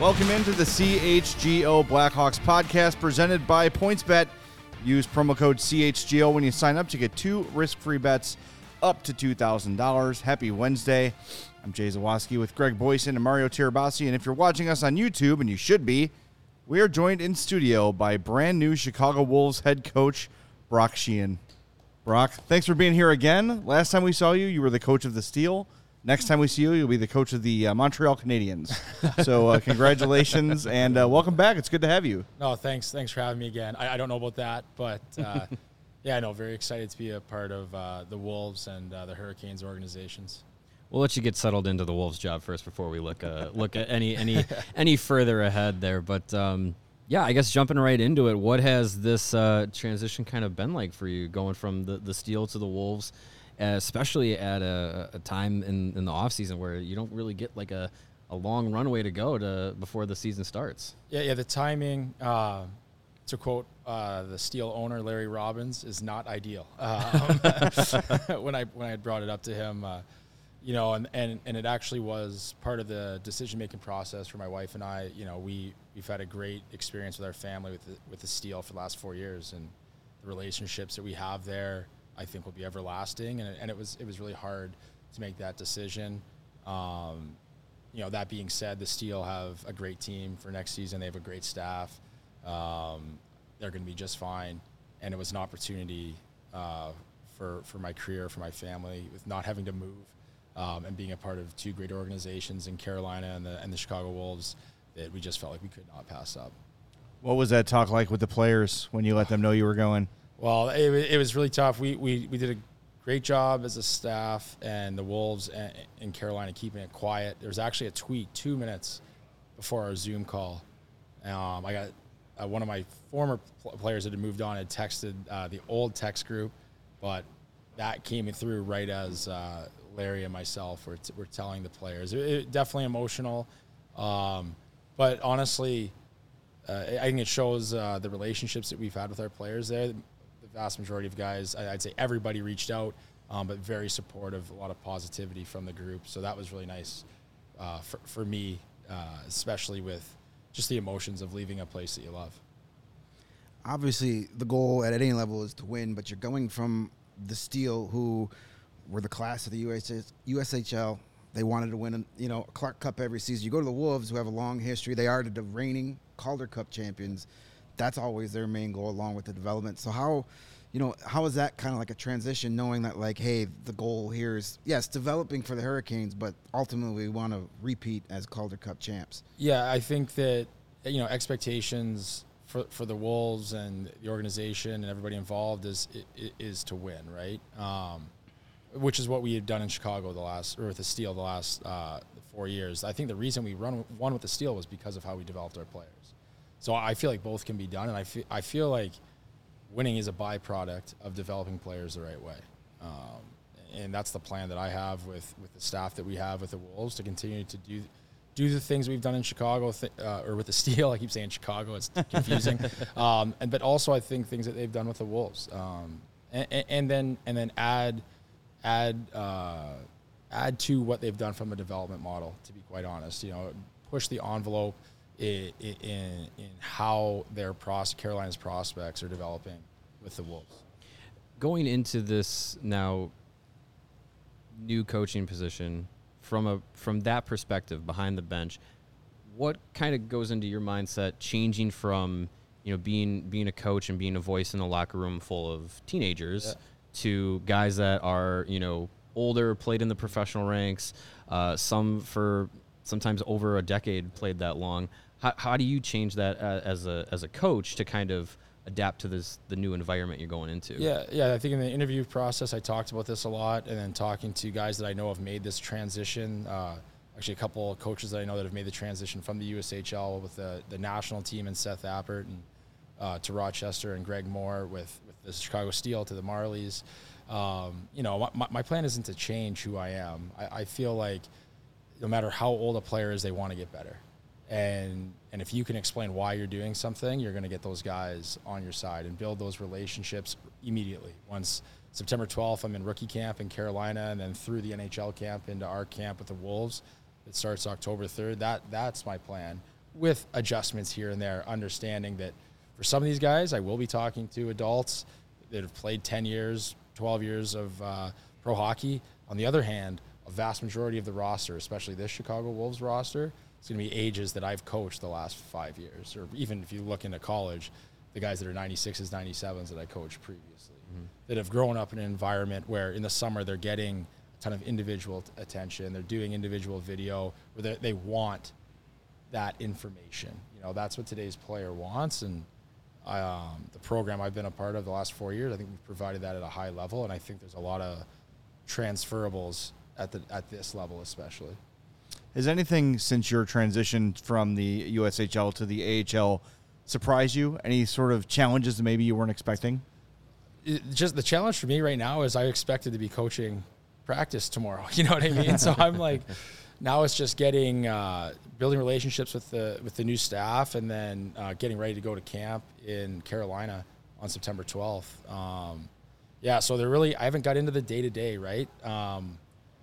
Welcome into the CHGO Blackhawks podcast presented by PointsBet. Use promo code CHGO when you sign up to get two risk free bets up to $2,000. Happy Wednesday. I'm Jay Zawaski with Greg Boysen and Mario Tirabassi. And if you're watching us on YouTube, and you should be, we are joined in studio by brand new Chicago Wolves head coach Brock Sheahan. Brock, thanks for being here again. Last time we saw you, you were the coach of the Steel. Next time we see you, you'll be the coach of the uh, Montreal Canadiens. So, uh, congratulations and uh, welcome back. It's good to have you. No, thanks. Thanks for having me again. I, I don't know about that, but uh, yeah, I know. Very excited to be a part of uh, the Wolves and uh, the Hurricanes organizations. We'll let you get settled into the Wolves job first before we look uh, look at any any any further ahead there. But um, yeah, I guess jumping right into it, what has this uh, transition kind of been like for you, going from the the Steel to the Wolves, especially at a, a time in, in the off season where you don't really get like a, a long runway to go to before the season starts. Yeah, yeah. The timing, uh, to quote uh, the Steel owner Larry Robbins, is not ideal. Um, when I when I brought it up to him, uh, you know, and, and and it actually was part of the decision making process for my wife and I. You know, we we've had a great experience with our family with the, with the Steel for the last four years, and the relationships that we have there, I think, will be everlasting. And it, and it was it was really hard to make that decision. Um, you know, that being said, the Steel have a great team for next season. They have a great staff. Um, they're going to be just fine. And it was an opportunity uh, for for my career, for my family, with not having to move um, and being a part of two great organizations in Carolina and the and the Chicago Wolves that we just felt like we could not pass up. What was that talk like with the players when you let them know you were going? Well, it, it was really tough. We, we, we did a great job as a staff and the Wolves in Carolina keeping it quiet. There was actually a tweet two minutes before our Zoom call. Um, I got uh, one of my former pl- players that had moved on had texted uh, the old text group, but that came through right as uh, Larry and myself were, t- were telling the players. It, it definitely emotional, um, but honestly, uh, I think it shows uh, the relationships that we've had with our players there. Vast majority of guys, I'd say everybody reached out, um, but very supportive, a lot of positivity from the group. So that was really nice uh, for, for me, uh, especially with just the emotions of leaving a place that you love. obviously the goal at any level is to win, but you're going from the Steel, who were the class of the US, USHL. They wanted to win, you know, Clark Cup every season. You go to the Wolves, who have a long history. They are the reigning Calder Cup champions. That's always their main goal, along with the development. So how, you know, how is that kind of like a transition, knowing that like, hey, the goal here is yes, developing for the Hurricanes, but ultimately we want to repeat as Calder Cup champs. Yeah, I think that you know expectations for for the Wolves and the organization and everybody involved is is to win, right? Um, which is what we have done in Chicago the last or with the Steel the last uh, four years. I think the reason we run won with the Steel was because of how we developed our players. So I feel like both can be done, and I feel I feel like winning is a byproduct of developing players the right way. Um, and that's the plan that I have with, with the staff that we have with the Wolves to continue to do do the things we've done in Chicago th- uh, or with the Steel. I keep saying Chicago; it's confusing. um, and but also I think things that they've done with the Wolves, um, and, and then and then add add uh, add to what they've done from a development model. To be quite honest, you know, push the envelope in in, in how their pros Carolina's prospects are developing with the Wolves. Going into this now new coaching position from a from that perspective behind the bench, what kind of goes into your mindset changing from you know being being a coach and being a voice in the locker room full of teenagers Yeah. to guys that are you know older, played in the professional ranks, uh, some for sometimes over a decade played that long. How, how do you change that uh, as a as a coach to kind of adapt to this the new environment you're going into? Yeah, yeah. I think in the interview process, I talked about this a lot, and then talking to guys that I know have made this transition. Uh, actually, a couple of coaches that I know that have made the transition from the USHL with the, the national team and Seth Appert and uh, to Rochester and Greg Moore with, with the Chicago Steel to the Marlies. Um, you know, my, my plan isn't to change who I am. I, I feel like no matter how old a player is, they want to get better. And and if you can explain why you're doing something, you're going to get those guys on your side and build those relationships immediately. Once September 12th, I'm in rookie camp in Carolina, and then through the NHL camp into our camp with the Wolves. It starts October 3rd. That that's my plan, with adjustments here and there, understanding that for some of these guys, I will be talking to adults that have played 10 years, 12 years of uh, pro hockey. On the other hand, a vast majority of the roster, especially this Chicago Wolves roster, is going to be ages that I've coached the last five years. Or even if you look into college, the guys that are 96s, 97s that I coached previously, that have grown up in an environment where in the summer they're getting a ton of individual attention, they're doing individual video, where they, they want that information. You know, that's what today's player wants. And um, the program I've been a part of the last four years, I think we've provided that at a high level. And I think there's a lot of transferables at the at this level, especially. Has anything since your transition from the USHL to the AHL surprised you? Any sort of challenges that maybe you weren't expecting? it, just the challenge for me right now is I expected to be coaching practice tomorrow. You know what I mean? so I'm like, now it's just getting uh, building relationships with the with the new staff, and then uh, getting ready to go to camp in Carolina on September 12th. Um, yeah, so they're really I haven't got into the day to day right. Um,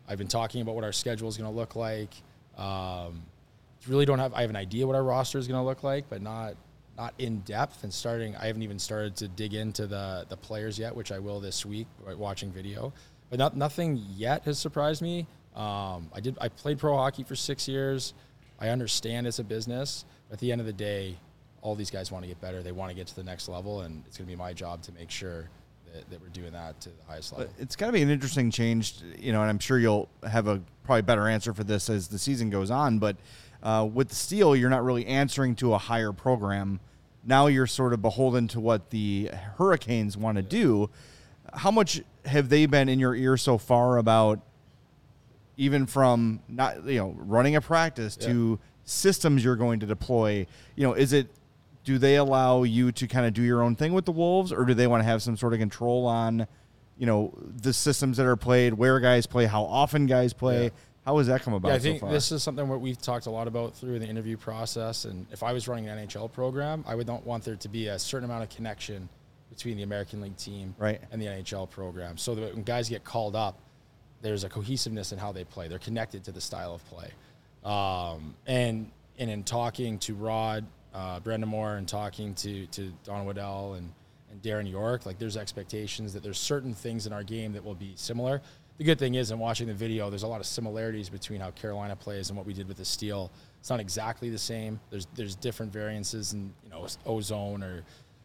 I've been talking about what our schedule is going to look like. Um, really don't have I have an idea what our roster is going to look like, but not not in depth and starting I haven't even started to dig into the the players yet, which I will this week watching video. But not, nothing yet has surprised me. Um, I did I played pro hockey for 6 years. I understand it's a business. But at the end of the day, all these guys want to get better. They want to get to the next level and it's going to be my job to make sure that, that we're doing that to the highest level. But it's got to be an interesting change, you know, and I'm sure you'll have a probably better answer for this as the season goes on. But uh, with the Steel, you're not really answering to a higher program. Now you're sort of beholden to what the Hurricanes want to do. How much have they been in your ear so far about even from not you know running a practice to systems you're going to deploy? You know, is it do they allow you to kind of do your own thing with the Wolves, or do they want to have some sort of control on, you know, the systems that are played, where guys play, how often guys play? Yeah. How has that come about? Yeah, I so think far? this is something what we've talked a lot about through the interview process. And if I was running an NHL program, I would not want there to be a certain amount of connection between the American League team Right. and the NHL program, so that when guys get called up, there's a cohesiveness in how they play. They're connected to the style of play. Um, and and in talking to Rod, uh, Brind'Amour, and talking to to Don Waddell and and Darren Yorke, like there's expectations that there's certain things in our game that will be similar. The good thing is, in watching the video, there's a lot of similarities between how Carolina plays and what we did with the Steel. It's not exactly the same. There's there's different variances in you know ozone or.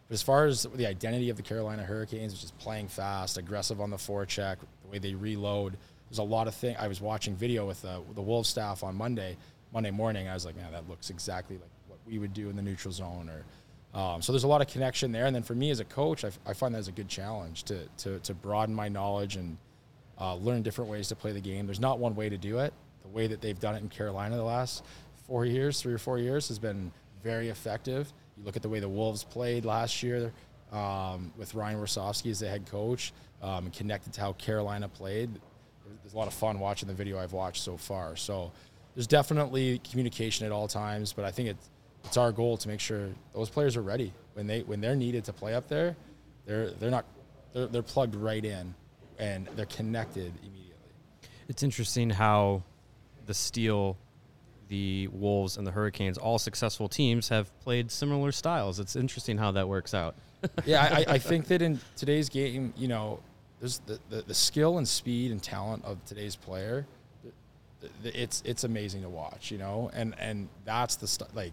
But as far as the identity of the Carolina Hurricanes, which is playing fast, aggressive on the forecheck, the way they reload, there's a lot of things. I was watching video with uh, the Wolves staff on Monday, Monday morning. I was like, man, that looks exactly like we would do in the neutral zone. Or um, so there's a lot of connection there. And then for me as a coach, I find that as a good challenge to to, to broaden my knowledge and uh, learn different ways to play the game. There's not one way to do it. The way that they've done it in Carolina the last four years, three or four years, has been very effective. You look at the way the Wolves played last year um, with Ryan Warsofsky as the head coach um, connected to how Carolina played. There's a lot of fun watching the video I've watched so far. So there's definitely communication at all times, but I think it's it's our goal to make sure those players are ready when they when they're needed to play up there. They're they're not they're, they're plugged right in and they're connected immediately. It's interesting how the steel the Wolves and the Hurricanes, all successful teams, have played similar styles. It's interesting how that works out. yeah, I, I think that in today's game, you know, there's the, the, the skill and speed and talent of today's player. It's it's amazing to watch, you know, and and that's the st- like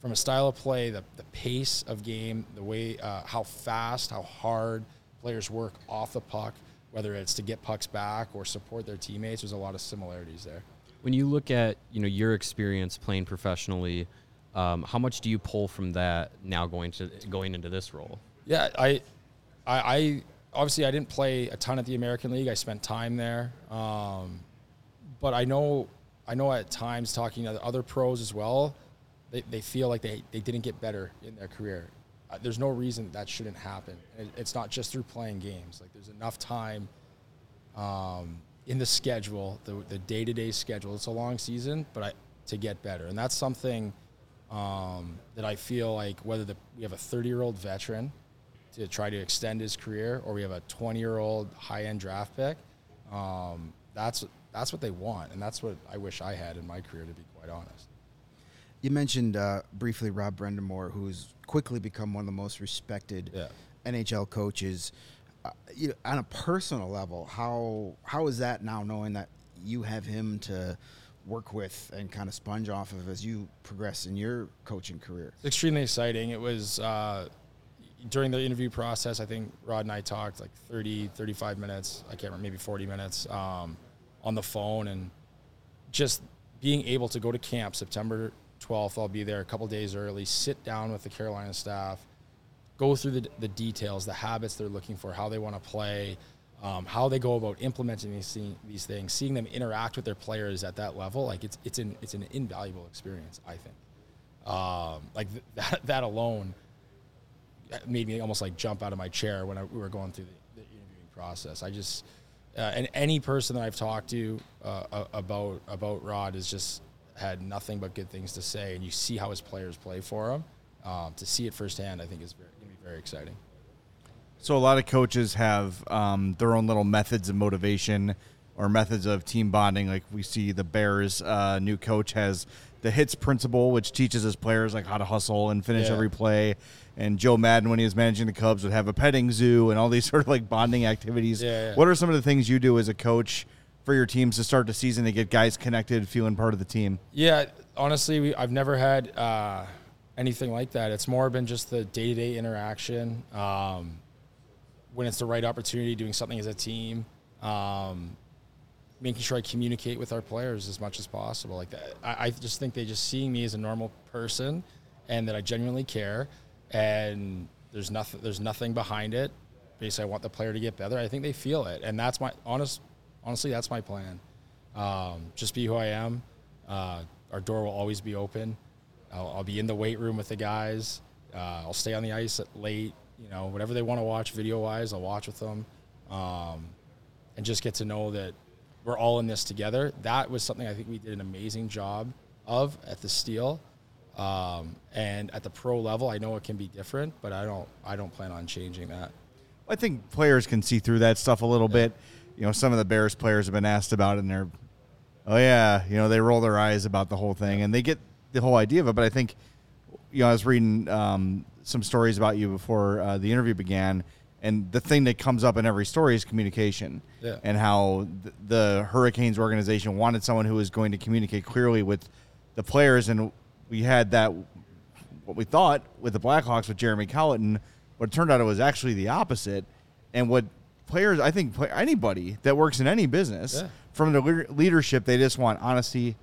from a style of play, the the pace of game, the way uh, how fast, how hard players work off the puck, whether it's to get pucks back or support their teammates. There's a lot of similarities there. When you look at you know your experience playing professionally, um, how much do you pull from that now going to going into this role? Yeah, I, I, I obviously I didn't play a ton at the American League. I spent time there, um, but I know I know at times talking to other pros as well, they, they feel like they, they didn't get better in their career. Uh, there's no reason that shouldn't happen. It, it's not just through playing games. Like there's enough time um, in the schedule, the the day to day schedule. It's a long season, but I to get better, and that's something um, that I feel like whether the, we have a 30 year old veteran to try to extend his career, or we have a 20 year old high end draft pick. Um, that's that's what they want, and that's what I wish I had in my career, to be quite honest. You mentioned uh, briefly Rod Brind'Amour, who's quickly become one of the most respected Yeah. NHL coaches. Uh, you know, on a personal level, how how is that now, knowing that you have him to work with and kind of sponge off of as you progress in your coaching career? It's extremely exciting. It was uh, during the interview process, I think Rod and I talked like 30, 35 minutes. I can't remember, maybe 40 minutes um, on the phone. And just being able to go to camp September 12th, I'll be there a couple days early, sit down with the Carolina staff, go through the, the details, the habits they're looking for, how they want to play, um, how they go about implementing these, these things, seeing them interact with their players at that level. Like it's, it's, an, it's an invaluable experience, I think. Um, like th- that, that alone made me almost like jump out of my chair when I, we were going through the, the interviewing process. I just uh, and any person that I've talked to uh, about about Rod is just had nothing but good things to say, and you see how his players play for him. Um, to see it firsthand, I think is going to be very exciting. So a lot of coaches have um, their own little methods of motivation or methods of team bonding. Like we see the Bears' uh, new coach has the hits principle, which teaches his players like how to hustle and finish Yeah. every play. And Joe Maddon, when he was managing the Cubs, would have a petting zoo and all these sort of like bonding activities. Yeah, yeah. What are some of the things you do as a coach for your teams to start the season to get guys connected, feeling part of the team? Yeah, honestly, we, I've never had uh, anything like that. It's more been just the day to day interaction. Um, when it's the right opportunity, doing something as a team, um, making sure I communicate with our players as much as possible. Like that, I, I just think they just seeing me as a normal person, and that I genuinely care, and there's nothing there's nothing behind it. Basically, I want the player to get better. I think they feel it, and that's my honest, honestly, that's my plan. Um, just be who I am. Uh, our door will always be open. I'll, I'll be in the weight room with the guys. Uh, I'll stay on the ice late. You know, whatever they want to watch video wise, I'll watch with them, um, and just get to know that we're all in this together. That was something I think we did an amazing job of at the Steel, um, and at the pro level. I know it can be different, but I don't. I don't plan on changing that. I think players can see through that stuff a little bit. You know, some of the Bears players have been asked about it, and they're, oh yeah, you know, they roll their eyes about the whole thing, and they get the whole idea of it. But I think, you know, I was reading um, some stories about you before uh, the interview began, and the thing that comes up in every story is communication, Yeah. and how th- the Hurricanes organization wanted someone who was going to communicate clearly with the players, and we had that what we thought with the Blackhawks with Jeremy Colliton, but it turned out it was actually the opposite. And what players, I think, play, anybody that works in any business, Yeah. from the leader- leadership, they just want honesty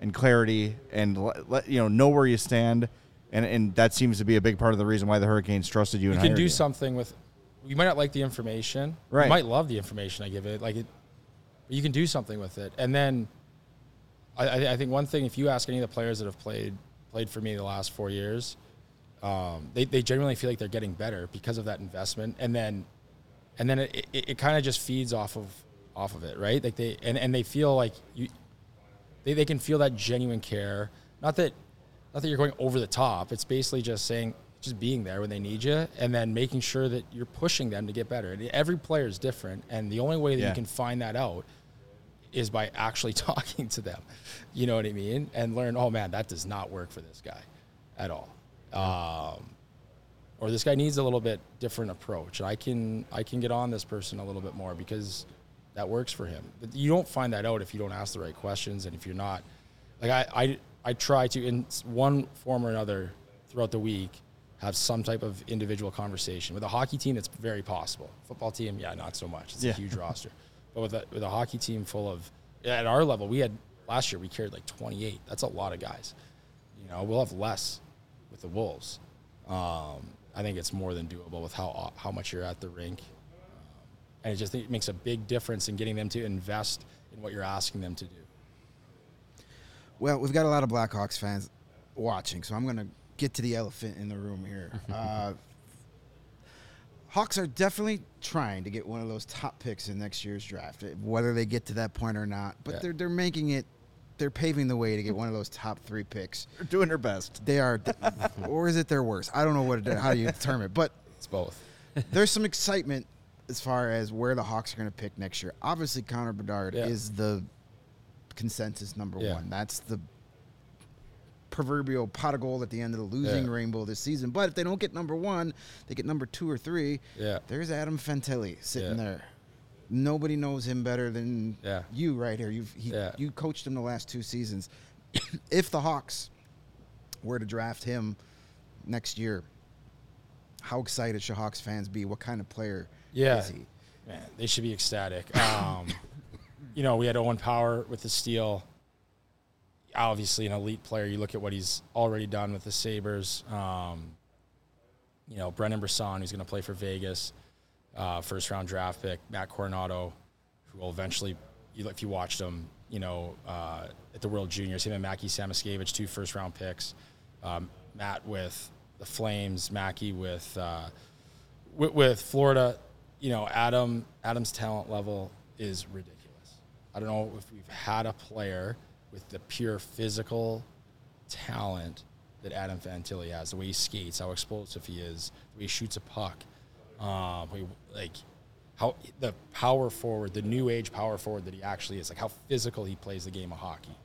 and clarity and let, let you know know where you stand. And and that seems to be a big part of the reason why the Hurricanes trusted you. You and can do you. something with. You might not like the information. Right. You might love the information I give it. Like it, but you can do something with it. And then, I, I, I think one thing, if you ask any of the players that have played played for me the last four years, um, they they genuinely feel like they're getting better because of that investment. And then, and then it, it, it kind of just feeds off of off of it, right? Like they and, and they feel like you, they, they can feel that genuine care. Not that not that you're going over the top. It's basically just saying just being there when they need you and then making sure that you're pushing them to get better. And every player is different and the only way that Yeah. you can find that out is by actually talking to them. You know what I mean? And learn, oh man, that does not work for this guy at all. Um, or this guy needs a little bit different approach. I can I can get on this person a little bit more because that works for him. But you don't find that out if you don't ask the right questions and if you're not like I I, I try to in one form or another throughout the week have some type of individual conversation. With a hockey team, it's very possible. Football team, yeah, not so much. It's Yeah. a huge roster. But with a, with a hockey team full of at our level, we had last year we carried like 28. That's a lot of guys. You know, we'll have less with the Wolves. Um, I think it's more than doable with how how much you're at the rink, um, and it just it makes a big difference in getting them to invest in what you're asking them to do. Well, we've got a lot of Blackhawks fans watching, so I'm going to get to the elephant in the room here. uh, Hawks are definitely trying to get one of those top picks in next year's draft, eh, whether they get to that point or not. But Yeah. they're they're making it, they're paving the way to get one of those top three picks. They're doing their best. They are, or is it their worst? I don't know what it, how you determine it, but It's both. there's some excitement as far as where the Hawks are going to pick next year. Obviously, Connor Bedard Yeah. is the consensus number Yeah. one. That's the proverbial pot of gold at the end of the losing Yeah. rainbow this season. But if they don't get number one, they get number two or three. Yeah. There's Adam Fantilli sitting there. Nobody knows him better than Yeah. you right here. You've he, Yeah. you coached him the last two seasons. if the Hawks were to draft him next year, how excited should Hawks fans be? What kind of player Yeah. is he? Man, they should be ecstatic. Um, you know, we had Owen Power with the Steel. Obviously, an elite player. You look at what he's already done with the Sabres. Um, you know, Brendan Brisson, who's going to play for Vegas, uh, first round draft pick. Matt Coronato, who will eventually, if you watched him, you know, uh, at the World Juniors, him and Mackie Samoskevich, two first round picks. Um, Matt with the Flames, Mackie with. Uh, with, with Florida, you know, Adam Adam's talent level is ridiculous. I don't know if we've had a player with the pure physical talent that Adam Fantilli has. The way he skates, how explosive he is, the way he shoots a puck, um, like how the power forward, the new age power forward that he actually is, like how physical he plays the game of hockey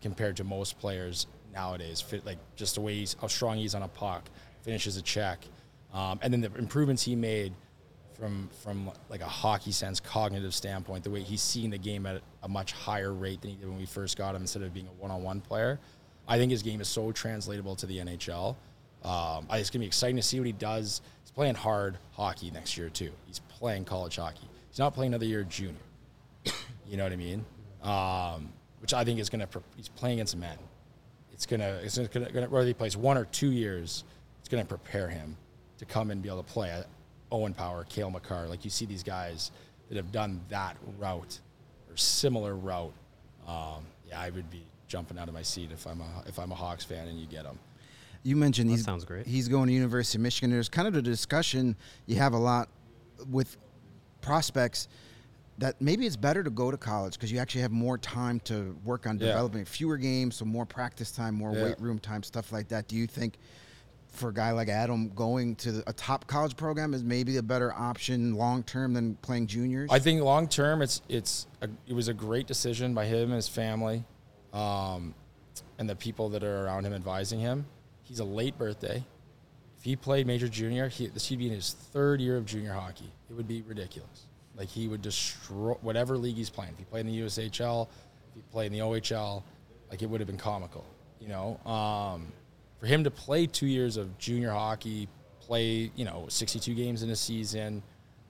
compared to most players nowadays. Fit like just the way he's how strong he's on a puck, finishes a check, um, and then the improvements he made from from like a hockey sense, cognitive standpoint, the way he's seeing the game at a much higher rate than he did when we first got him, instead of being a one-on-one player. I think his game is so translatable to the NHL. Um, it's gonna be exciting to see what he does. He's playing hard hockey next year too. He's playing college hockey. He's not playing another year junior. You know what I mean? Um, which I think is going to, he's playing against men. It's gonna. It's gonna, gonna. Whether he plays one or two years, it's gonna prepare him to come and be able to play. Owen Power, Cale Makar, like you see these guys that have done that route or similar route. Um, yeah, I would be jumping out of my seat if I'm a if I'm a Hawks fan and you get him. You mentioned That he's, sounds great. He's going to University of Michigan. There's kind of a discussion you have a lot with prospects that maybe it's better to go to college because you actually have more time to work on Yeah. developing fewer games, so more practice time, more Yeah. weight room time, stuff like that. Do you think for a guy like Adam going to a top college program is maybe a better option long term than playing juniors? I think long term, it's it's a, it was a great decision by him and his family, um, and the people that are around him advising him. He's a late birthday. If he played major junior, he, this he'd be in his third year of junior hockey. It would be ridiculous. Like he would destroy whatever league he's playing. If he played in the USHL, if he played in the OHL, like it would have been comical. You know, um, for him to play two years of junior hockey, play you know 62 games in a season,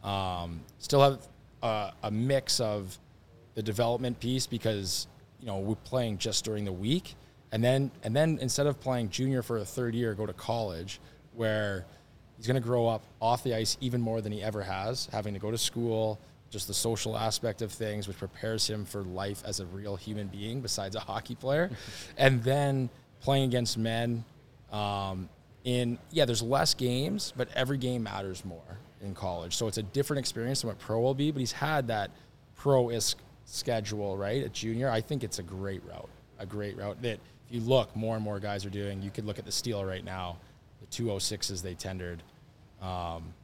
um, still have a, a mix of the development piece because you know we're playing just during the week, and then and then instead of playing junior for a third year, go to college where he's going to grow up off the ice even more than he ever has, having to go to school, just the social aspect of things, which prepares him for life as a real human being besides a hockey player, and then playing against men. Um, in yeah, there's less games, but every game matters more in college. So it's a different experience than what pro will be. But he's had that pro-isk schedule, right? At junior, I think it's a great route. A great route that you look, more and more guys are doing. You could look at the Steel right now, the 206s they tendered. Um,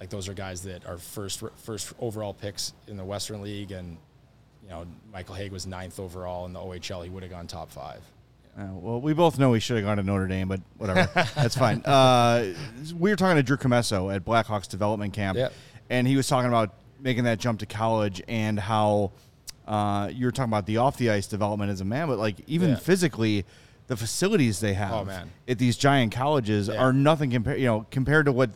like those are guys that are first first overall picks in the Western League, and you know, Michael Hage was ninth overall in the OHL. He would have gone top five. Uh, well, we both know he should have gone to Notre Dame, but whatever. That's fine. Uh, we were talking to Drew Commesso at Blackhawks development camp, Yep. and he was talking about making that jump to college and how uh, you were talking about the off the ice development as a man, but like even Yeah. physically, the facilities they have Oh, at these giant colleges Yeah. are nothing compared. You know, compared to what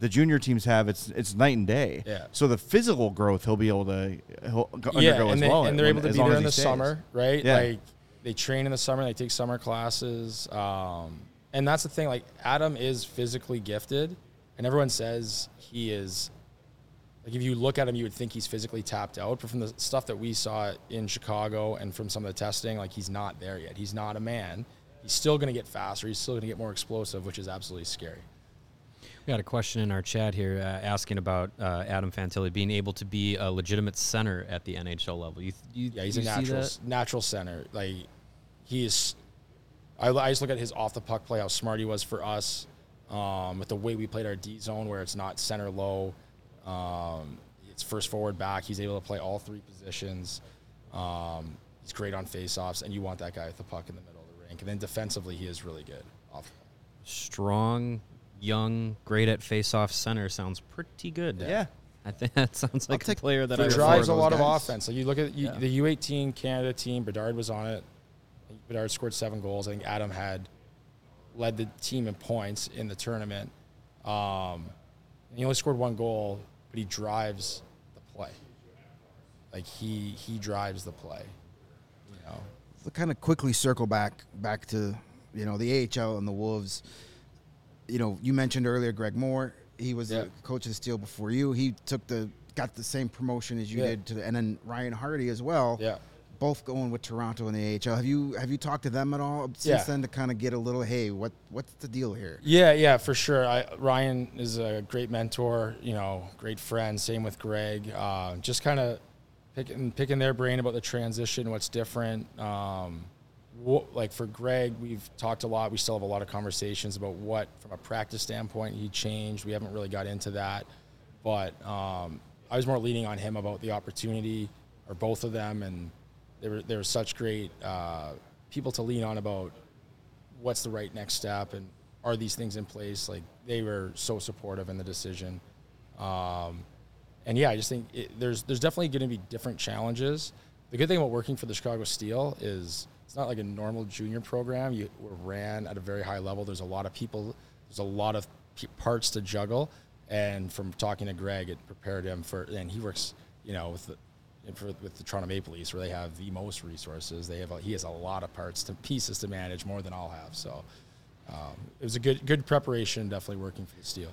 the junior teams have, it's it's night and day. Yeah. So the physical growth he'll be able to he'll go- yeah, undergo and, as they, well, and they're when- able to be there in the stays. summer, right? Yeah. Like they train in the summer, they take summer classes, um, and that's the thing. Like Adam is physically gifted, and everyone says he is. Like if you look at him, you would think he's physically tapped out, but from the stuff that we saw in Chicago and from some of the testing, like he's not there yet. He's not a man. He's still going to get faster. He's still going to get more explosive, which is absolutely scary. We got a question in our chat here uh, asking about uh, Adam Fantilli being able to be a legitimate center at the NHL level. You, you, Yeah, he's you a natural natural center. Like he is. I, I just look at his off the puck play, how smart he was for us, um, with the way we played our D zone, where it's not center low, um, it's first forward back. He's able to play all three positions. Um, he's great on faceoffs, and you want that guy with the puck in the middle of the rink. And then defensively, he is really good. Off. Strong, young, great at face-off center sounds pretty good. Yeah. I think that sounds like a player that I or would four drives a of those lot of offense. So you look at you, Yeah. the U18 Canada team. Bedard was on it. Bedard scored seven goals. I think Adam had led the team in points in the tournament. Um, he only scored one goal, but he drives the play. Like he he drives the play. You know. kind of quickly circle back back to you know the AHL and the Wolves. You know, you mentioned earlier Greg Moore. He was Yeah. the coach of the Steel before you. He took the got the same promotion as you Yeah. did to the, and then Ryan Hardy as well. Yeah. Both going with Toronto in the AHL. Have you have you talked to them at all since Yeah. then to kind of get a little hey what what's the deal here? Yeah, yeah, for sure. I, Ryan is a great mentor, you know, great friend. Same with Greg. Uh, just kind of picking picking their brain about the transition, what's different. Um, wha- like for Greg, we've talked a lot. We still have a lot of conversations about what, from a practice standpoint, he changed. We haven't really got into that, but um, I was more leaning on him about the opportunity, or both of them, and they were they were such great uh, people to lean on about what's the right next step and are these things in place? Like they were so supportive in the decision. Um, and yeah i just think it, there's there's definitely going to be different challenges. The good thing about working for the chicago steel is it's not like a normal junior program. You were ran at a very high level. There's a lot of people there's a lot of parts to juggle. And from talking to greg it prepared him for and he works you know with the for, with the Toronto Maple Leafs, where they have the most resources, they have a, he has a lot of parts to pieces to manage, more than I'll have. So um, it was a good good preparation, definitely working for the Steel.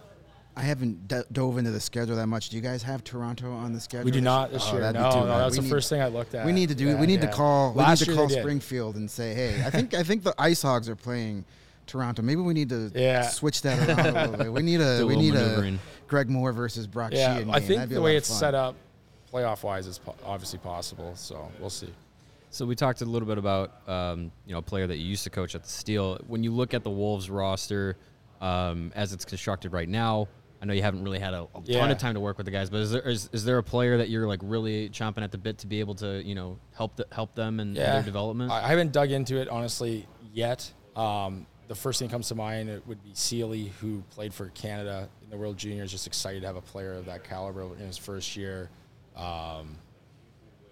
I haven't d- dove into the schedule that much. Do you guys have Toronto on the schedule? We do not this Oh, year. that'd No, be too no, that's We the need- first thing I looked at. We need to do. Yeah, we need yeah. to call. Last we need to call. Springfield and say, "Hey, I think I think the Ice Hogs are playing Toronto. Maybe we need to Yeah. switch that around a little bit. We need Do a a we little need a. Greg Moore versus Brock Yeah, Sheahan. I think That'd be the way it's fun. set up, playoff wise, is po- obviously possible. So we'll see. So we talked a little bit about um, you know a player that you used to coach at the Steel. When you look at the Wolves roster um, as it's constructed right now, I know you haven't really had a, a ton of time to work with the guys, but is there is, is there a player that you're like really chomping at the bit to be able to you know help the, help them in, in their development? I, I haven't dug into it honestly yet. Um, the first thing that comes to mind it would be Seeley, who played for Canada in the World Juniors. Just excited to have a player of that caliber in his first year. Um,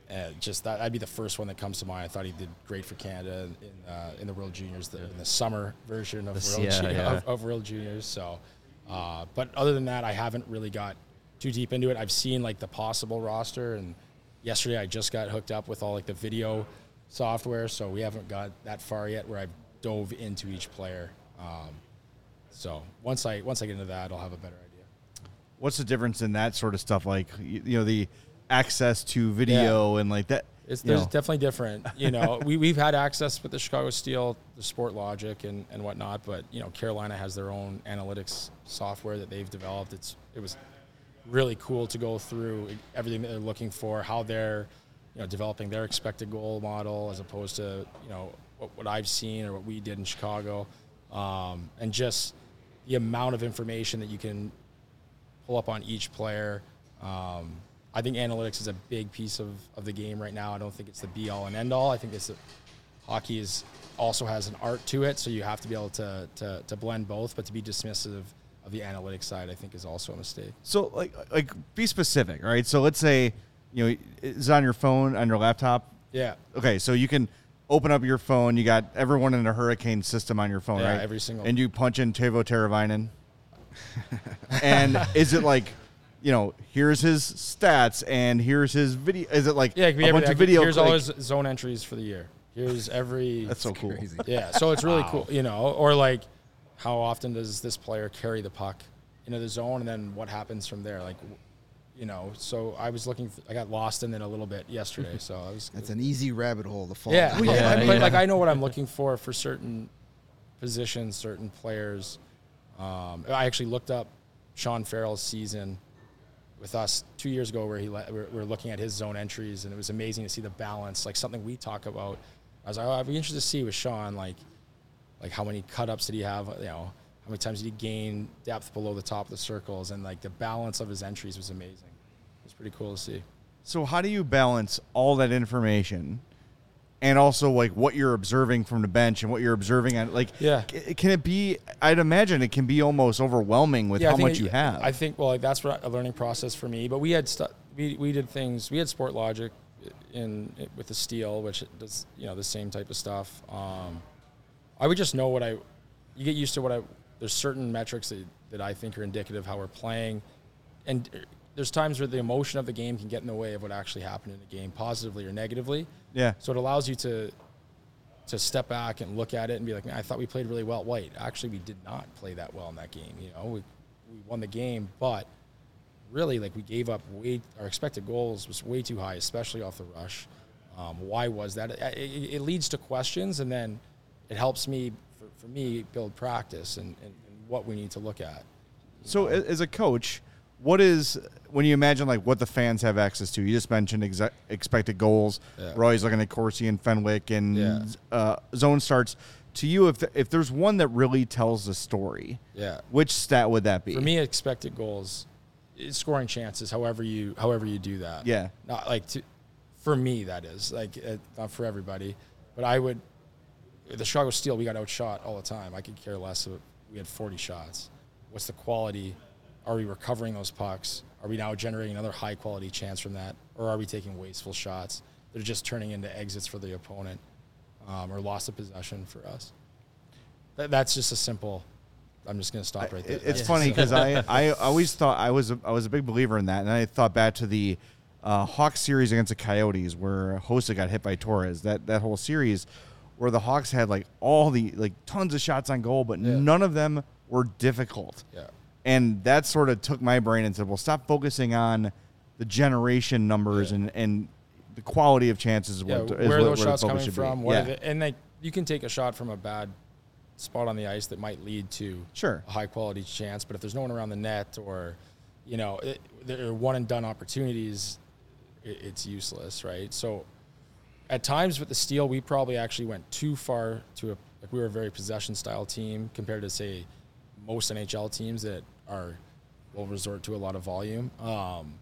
and just that, that'd be the first one that comes to mind. I thought he did great for Canada in uh, in the World Juniors, the, in the summer version of The- World, yeah, Ju- yeah. Of, of World Juniors. So, uh, but other than that, I haven't really got too deep into it. I've seen like the possible roster, and yesterday I just got hooked up with all like the video software, so we haven't got that far yet where I've dove into each player. Um, so once I once I get into that, I'll have a better idea. What's the difference in that sort of stuff? Like you, you know the access to video and like that. It's there's know. definitely different. You know, we we've had access with the Chicago Steel, the Sportlogiq, and and whatnot. But you know, Carolina has their own analytics software that they've developed. It's it was really cool to go through everything that they're looking for, how they're you know developing their expected goal model as opposed to you know what, what I've seen or what we did in Chicago, um, and just the amount of information that you can pull up on each player. Um, I think analytics is a big piece of, of the game right now. I don't think it's the be all and end all. I think it's a, hockey is also has an art to it, so you have to be able to, to, to blend both. But to be dismissive of the analytics side, I think is also a mistake. So like like be specific, right? So let's say you know it's on your phone on your laptop. Yeah. Okay, so you can open up your phone. You got everyone in the hurricane system on your phone, Yeah, right? every single- And you punch in Teuvo Teravainen. and is it like, you know, here's his stats and here's his video? Is it like Yeah, it could be a every, bunch of video? Here's all his zone entries for the year. Here's every. that's so cool. Crazy. Yeah, so it's really cool, you know, or like how often does this player carry the puck into the zone and then what happens from there? Like, you know, so I was looking, I got lost in it a little bit yesterday. So I was, That's an easy rabbit hole to fall. yeah, down. yeah, Yeah, but yeah. like I know what I'm looking for for certain positions, certain players. Um, I actually looked up Sean Farrell's season with us two years ago, where he le- we're, we're looking at his zone entries, and it was amazing to see the balance, like something we talk about. I was like, oh, I'd be interested to see with Sean, like, like how many cut ups did he have? You know, how many times did he gain depth below the top of the circles, and like the balance of his entries was amazing. It was pretty cool to see. So how do you balance all that information and also like what you're observing from the bench and what you're observing on like Yeah. c- can it be I'd imagine it can be almost overwhelming with I how much it- you have. I think well, like, that's what a learning process for me. But we had stu- we we did things. We had Sportlogiq in, with the steel, which does you know the same type of stuff. Um, I would just know what I. You get used to what I. There's certain metrics that, that I think are indicative of how we're playing, and there's times where the emotion of the game can get in the way of what actually happened in the game, positively or negatively. yeah. So it allows you to to step back and look at it and be like, Man, I thought we played really well. Wait, actually, we did not play that well in that game. You know, we we won the game, but really, like we gave up way. Our expected goals was way too high, especially off the rush. Um, why was that? It, it, it leads to questions, and then it helps me for, for me build practice and, and, and what we need to look at. So a- as a coach, what is when you imagine like what the fans have access to? You just mentioned exe- expected goals. Yeah. We're always looking at Corsi and Fenwick and Yeah. uh, zone starts. To you, if if there's one that really tells the story, Yeah. which stat would that be? For me, expected goals, scoring chances. However you however you do that. Yeah. Not like to, for me that is like uh, not for everybody, but I would. The Chicago Steel, we got outshot all the time. I could care less. If we had 40 shots. What's the quality? Are we recovering those pucks? Are we now generating another high quality chance from that, or are we taking wasteful shots? They're just turning into exits for the opponent, um, or loss of possession for us. That, that's just a simple. I'm just going to stop right there. It's That's- funny because I, I always thought I was a, I was a big believer in that, and I thought back to the uh, Hawks series against the Coyotes where Hossa got hit by Torres. That that whole series where the Hawks had like all the like tons of shots on goal, but Yeah. none of them were difficult. Yeah. And that sort of took my brain and said, "Well, stop focusing on the generation numbers Yeah. and and the quality of chances." Yeah, what, is where are those the shots coming from? Yeah. they, and like you can take a shot from a bad spot on the ice that might lead to Sure. a high quality chance, but if there's no one around the net or you know it, there are one and done opportunities, it, it's useless, right? So at times with the steel, we probably actually went too far to a like we were a very possession style team compared to say most NHL teams that are will resort to a lot of volume. Um,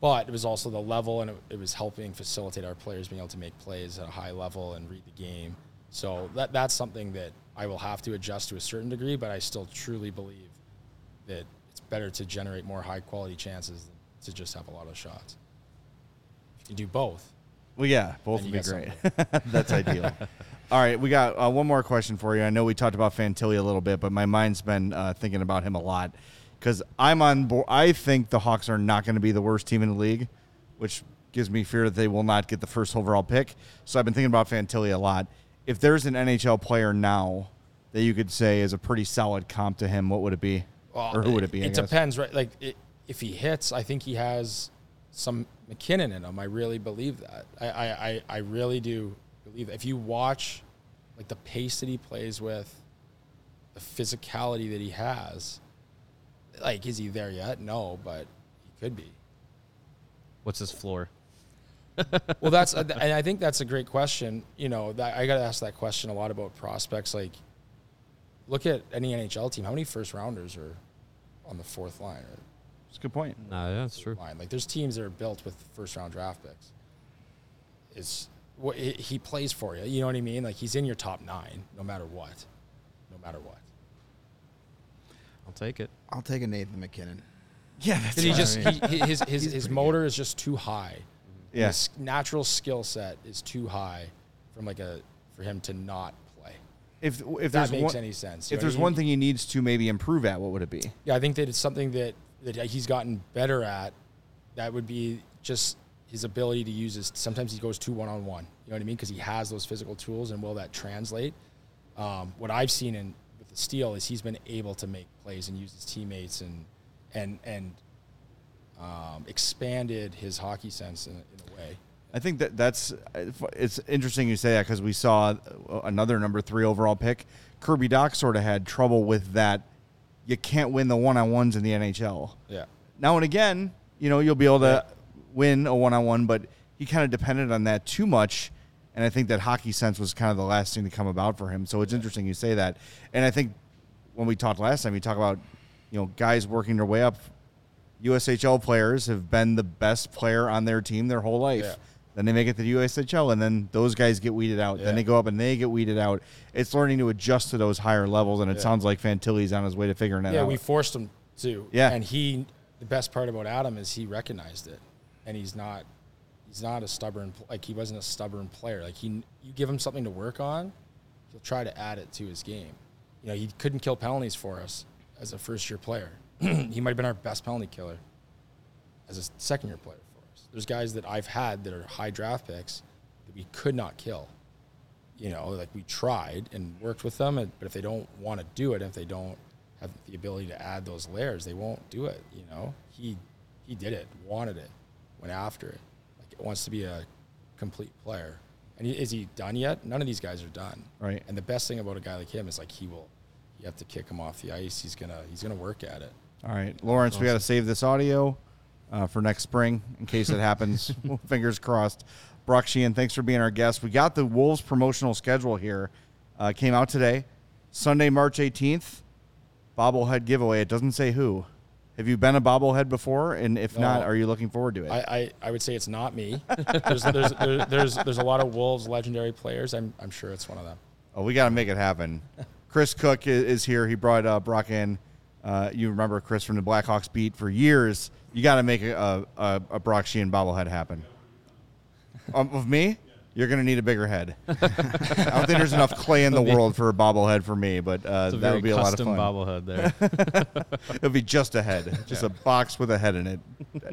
but it was also the level, and it, it was helping facilitate our players being able to make plays at a high level and read the game. So that that's something that I will have to adjust to a certain degree, but I still truly believe that it's better to generate more high quality chances than to just have a lot of shots. If you can do both, Well, yeah, both would be great. That's ideal. All right, we got uh, one more question for you. I know we talked about Fantilli a little bit, but my mind's been uh, thinking about him a lot because I'm on board. I think the Hawks are not going to be the worst team in the league, which gives me fear that they will not get the first overall pick. So I've been thinking about Fantilli a lot. If there's an NHL player now that you could say is a pretty solid comp to him, what would it be? or who would it be? I It depends, right? Like it, if he hits, I think he has some MacKinnon in him. I really believe that. I, I, I, I really do believe that. If you watch like the pace that he plays with, the physicality that he has, like is he there yet? No, but he could be. What's his floor? Well, that's and I think that's a great question. You know, that, I got to ask that question a lot about prospects. Like, look at any NHL team. How many first rounders are on the fourth line? It's a good point. No, yeah, that's true. line. Like there's teams that are built with first round draft picks. It's what he he plays for you. You know what I mean? Like he's in your top nine, no matter what, no matter what. I'll take it. I'll take a Nathan MacKinnon. Yeah, that's 'Cause he what I just mean. he, his his, He's his pretty motor is just too high. Yeah. His natural skill set is too high from like a for him to not play. if if If there's that makes one, any sense. if there's I one thing he needs to maybe improve at, what would it be? Yeah, I think that it's something that that he's gotten better at. That would be just his ability to use his. Sometimes he goes two one on one. You know what I mean? Because he has those physical tools, and will that translate? Um, what I've seen in with the steel is he's been able to make plays and use his teammates and and and um, expanded his hockey sense in, in a way. I think that that's it's interesting you say that because we saw another number three overall pick. Kirby Dach sort of had trouble with that. You can't win the one on ones in the NHL. Yeah. Now and again, you know, you'll be able to win a one on one, but he kind of depended on that too much. And I think that hockey sense was kind of the last thing to come about for him. So it's interesting you say that. And I think when we talked last time, you talk about, you know, guys working their way up. USHL players have been the best player on their team their whole life. Yeah. Then they make it to the USHL, and then those guys get weeded out. Yeah. Then they go up and they get weeded out. It's learning to adjust to those higher levels, and it Yeah. sounds like Fantilli's on his way to figuring that Yeah, out. Yeah, we forced him to. Yeah. And he, the best part about Adam is he recognized it, and he's not, he's not a stubborn. Like he wasn't a stubborn player. Like he, you give him something to work on, he'll try to add it to his game. You know, he couldn't kill penalties for us as a first year player. he might have been our best penalty killer as a second year player for us. There's guys that I've had that are high draft picks that we could not kill. You know, like we tried and worked with them, but if they don't want to do it, if they don't have the ability to add those layers, they won't do it. You know, he he did it, wanted it, went after it, like wants to be a complete player. And is he done yet? None of these guys are done. Right. And the best thing about a guy like him is like he will. You have to kick him off the ice. He's gonna he's gonna work at it. All right, Lawrence, we got to save this audio uh, for next spring in case it happens. Fingers crossed. Brock Sheahan, thanks for being our guest. We got the Wolves promotional schedule here. Uh, came out today, Sunday, March 18th. Bobblehead giveaway. It doesn't say who. Have you been a bobblehead before? And if not, are you looking forward to it? I, I, I would say it's not me. there's, there's, there's, there's, there's a lot of Wolves legendary players. I'm, I'm sure it's one of them. Oh, we got to make it happen. Chris Cook is here. He brought uh, Brock in. Uh, you remember Chris from the Blackhawks beat for years. You got to make a, a, a Brock Sheahan bobblehead happen. Um, of me, you're going to need a bigger head. I don't think there's enough clay in the world for a bobblehead for me, but uh, that would be a lot of custom fun. bobblehead there. It'll be just a head, just a box with a head in it,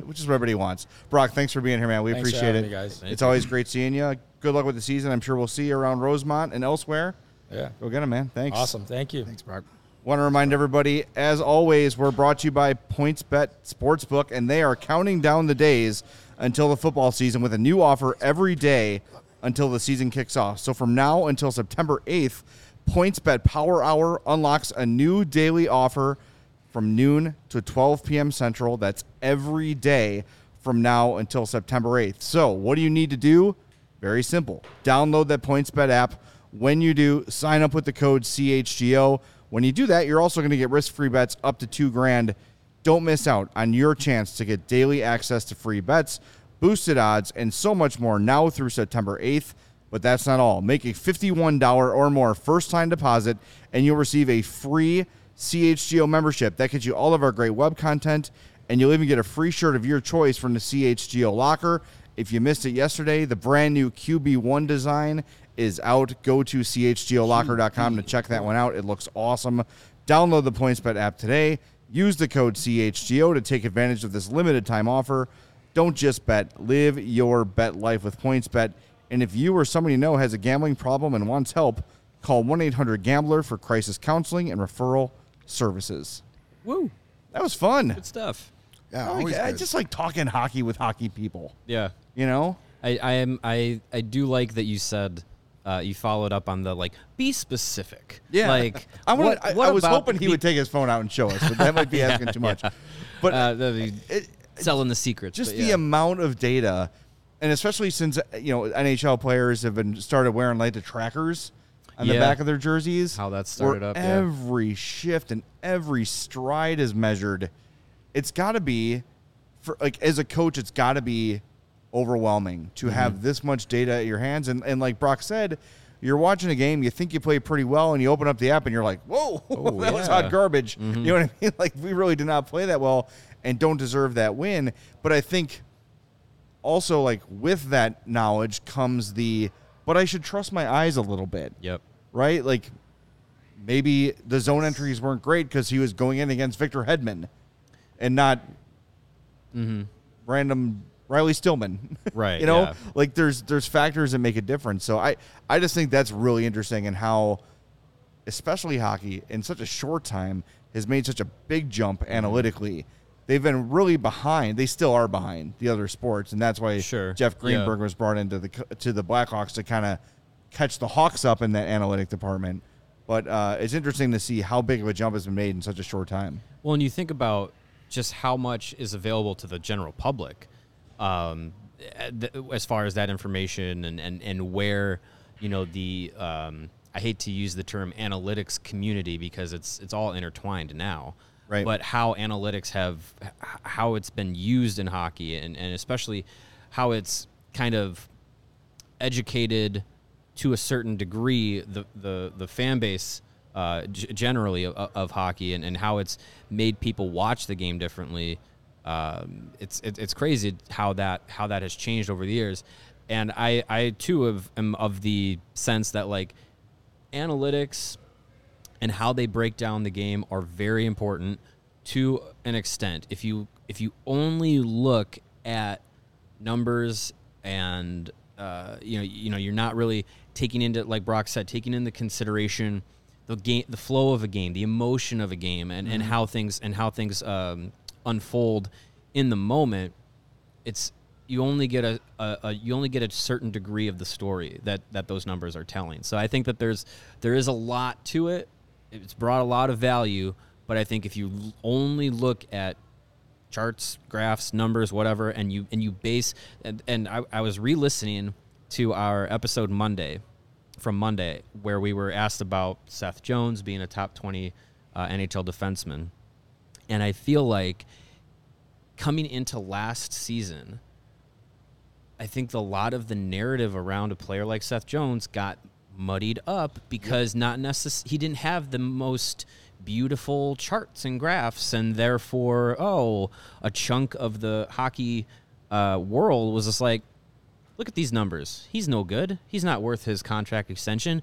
which is what everybody wants. Brock, thanks for being here, man. We Thanks appreciate having it. me, guys. It's always great seeing you. Good luck with the season. I'm sure we'll see you around Rosemont and elsewhere. Yeah. Go get him, man. Thanks. Awesome. Thank you. Thanks, Brock. Want to remind everybody, as always, we're brought to you by PointsBet Sportsbook, and they are counting down the days until the football season with a new offer every day until the season kicks off. So from now until September 8th, PointsBet Power Hour unlocks a new daily offer from noon to 12 p.m. Central. That's every day from now until September 8th. So what do you need to do? Very simple. Download that PointsBet app. When you do, sign up with the code CHGO. When you do that, you're also going to get risk-free bets up to 2 grand. Don't miss out on your chance to get daily access to free bets, boosted odds, and so much more now through September 8th. But that's not all. Make a $51 or more first-time deposit and you'll receive a free CHGO membership. That gets you all of our great web content and you'll even get a free shirt of your choice from the CHGO locker. If you missed it yesterday, the brand new QB1 design is out. Go to chgolocker.com to check that one out. It looks awesome. Download the PointsBet app today. Use the code CHGO to take advantage of this limited time offer. Don't just bet, live your bet life with PointsBet. And if you or somebody you know has a gambling problem and wants help, call 1 800 Gambler for crisis counseling and referral services. Woo. That was fun. Good stuff. Yeah, I, like- always I just like talking hockey with hockey people. Yeah. You know? I, I am I, I do like that you said uh, you followed up on the like be specific. Yeah, like I, wanted, what- I, what I was hoping he the- would take his phone out and show us, but that might be asking too much. But uh, the, it, selling the secrets. just the yeah. amount of data, and especially since you know NHL players have been started wearing like the trackers on the back of their jerseys. How that started up, yeah. Every shift and every stride is measured. it's got to be for like as a coach, it's got to be overwhelming to Mm-hmm. have this much data at your hands. And and like Brock said, you're watching a game, you think you play pretty well, and you open up the app and you're like, whoa, that was Oh, yeah. Mm-hmm. hot garbage. You know what I mean? Like we really did not play that well and don't deserve that win. But I think also like with that knowledge comes the but I should trust my eyes a little bit Yep. right? Like maybe the zone entries weren't great because he was going in against Victor Hedman and not random Riley Stillman. Right, you know, yeah. like there's there's factors that make a difference. So I I just think that's really interesting and how especially hockey in such a short time has made such a big jump Mm-hmm. analytically. They've been really behind. They still are behind the other sports, and that's why Sure. Jeff Yeah. Greenberg was brought into the to the Blackhawks to kind of catch the Hawks up in that analytic department. But uh, it's interesting to see how big of a jump has been made in such a short time. Well, and you think about just how much is available to the general public, um, th- as far as that information and, and, and where, you know, the um, I hate to use the term analytics community because it's it's all intertwined now. Right. But how analytics have how it's been used in hockey and, and especially how it's kind of educated to a certain degree the the, the fan base uh, g- generally of, of hockey and, and how it's made people watch the game differently. Um, it's it, it's crazy how that how that has changed over the years, and I I too have, am of the sense that like analytics and how they break down the game are very important to an extent. If you if you only look at numbers and uh, you know you know you're not really taking into like Brock said taking into consideration the game the flow of a game the emotion of a game and, and how things and how things um, unfold in the moment it's you only get a, a, a you only get a certain degree of the story that that those numbers are telling. So I think that there's there is a lot to it. It's brought a lot of value but I think if you only look at charts, graphs, numbers, whatever, and you and you base and, and I, I was re-listening to our episode Monday from Monday where we were asked about Seth Jones being a top twenty uh, NHL defenseman, and I feel like coming into last season, I think a lot of the narrative around a player like Seth Jones got muddied up because not necess- he didn't have the most beautiful charts and graphs and therefore oh a chunk of the hockey uh, world was just like look at these numbers. He's no good. He's not worth his contract extension.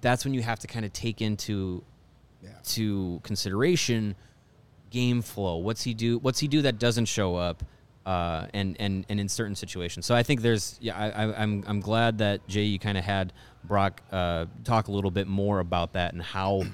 That's when you have to kind of take into to consideration game flow. What's he do? What's he do that doesn't show up? Uh, and and and in certain situations. So I think there's yeah. I, I, I'm I'm glad that Jay you kind of had Brock uh, talk a little bit more about that and how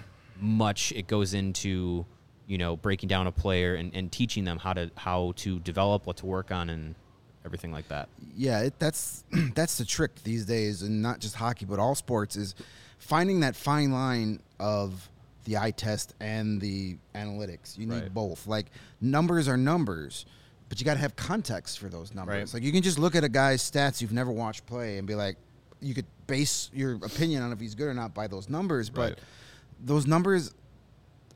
much it goes into you know breaking down a player and, and teaching them how to how to develop, what to work on, and everything like that. yeah, it, that's that's the trick these days, and not just hockey, but all sports is finding that fine line of the eye test and the analytics. You need Right. both. Like numbers are numbers, but you got to have context for those numbers. Right. Like you can just look at a guy's stats you've never watched play and be like, you could base your opinion on if he's good or not by those numbers, but Right. those numbers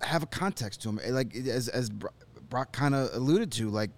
have a context to them. Eh, like as as Brock kind of alluded to, like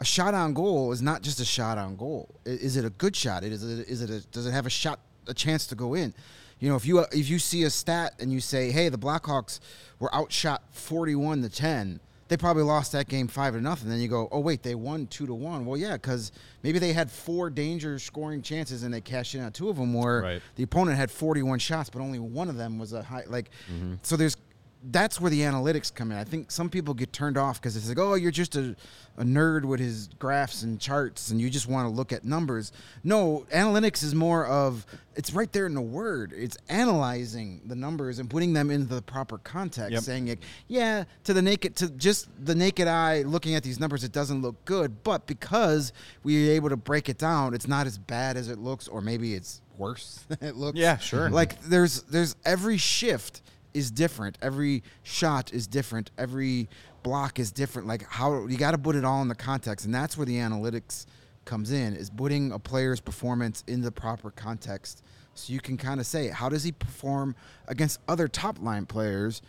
a shot on goal is not just a shot on goal. Is it a good shot? Is it is it a, does it have a shot a chance to go in? You know, if you if you see a stat and you say, "Hey, the Blackhawks were outshot 41 to 10." They probably lost that game 5 to nothing. Then you go, "Oh wait, they won 2 to 1." Well, yeah, cuz maybe they had four danger scoring chances and they cashed in on two of them where Right. the opponent had 41 shots, but only one of them was a high like mm-hmm. so there's that's where the analytics come in. I think some people get turned off because it's like, oh, you're just a, a nerd with his graphs and charts and you just want to look at numbers. No, analytics is more of it's right there in the word. It's analyzing the numbers and putting them into the proper context, Yep. saying, like, yeah, to the naked, to just the naked eye looking at these numbers, it doesn't look good. But because we are able to break it down, it's not as bad as it looks, or maybe it's worse than it looks. Yeah, sure. Like there's there's every shift is different. Every shot is different. Every block is different. Like how you got to put it all in the context, and that's where the analytics comes in. Is putting a player's performance in the proper context, so you can kind of say how does he perform against other top line players.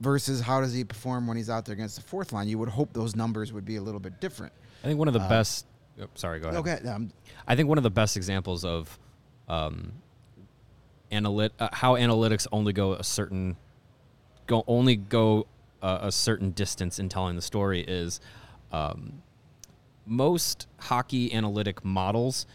versus how does he perform when he's out there against the fourth line. You would hope those numbers would be a little bit different. I think one of the best. oh, sorry, go ahead. Okay, um, I think one of the best examples of um, analyt- uh, how analytics only go a certain go only go uh, a certain distance in telling the story is um, most hockey analytic models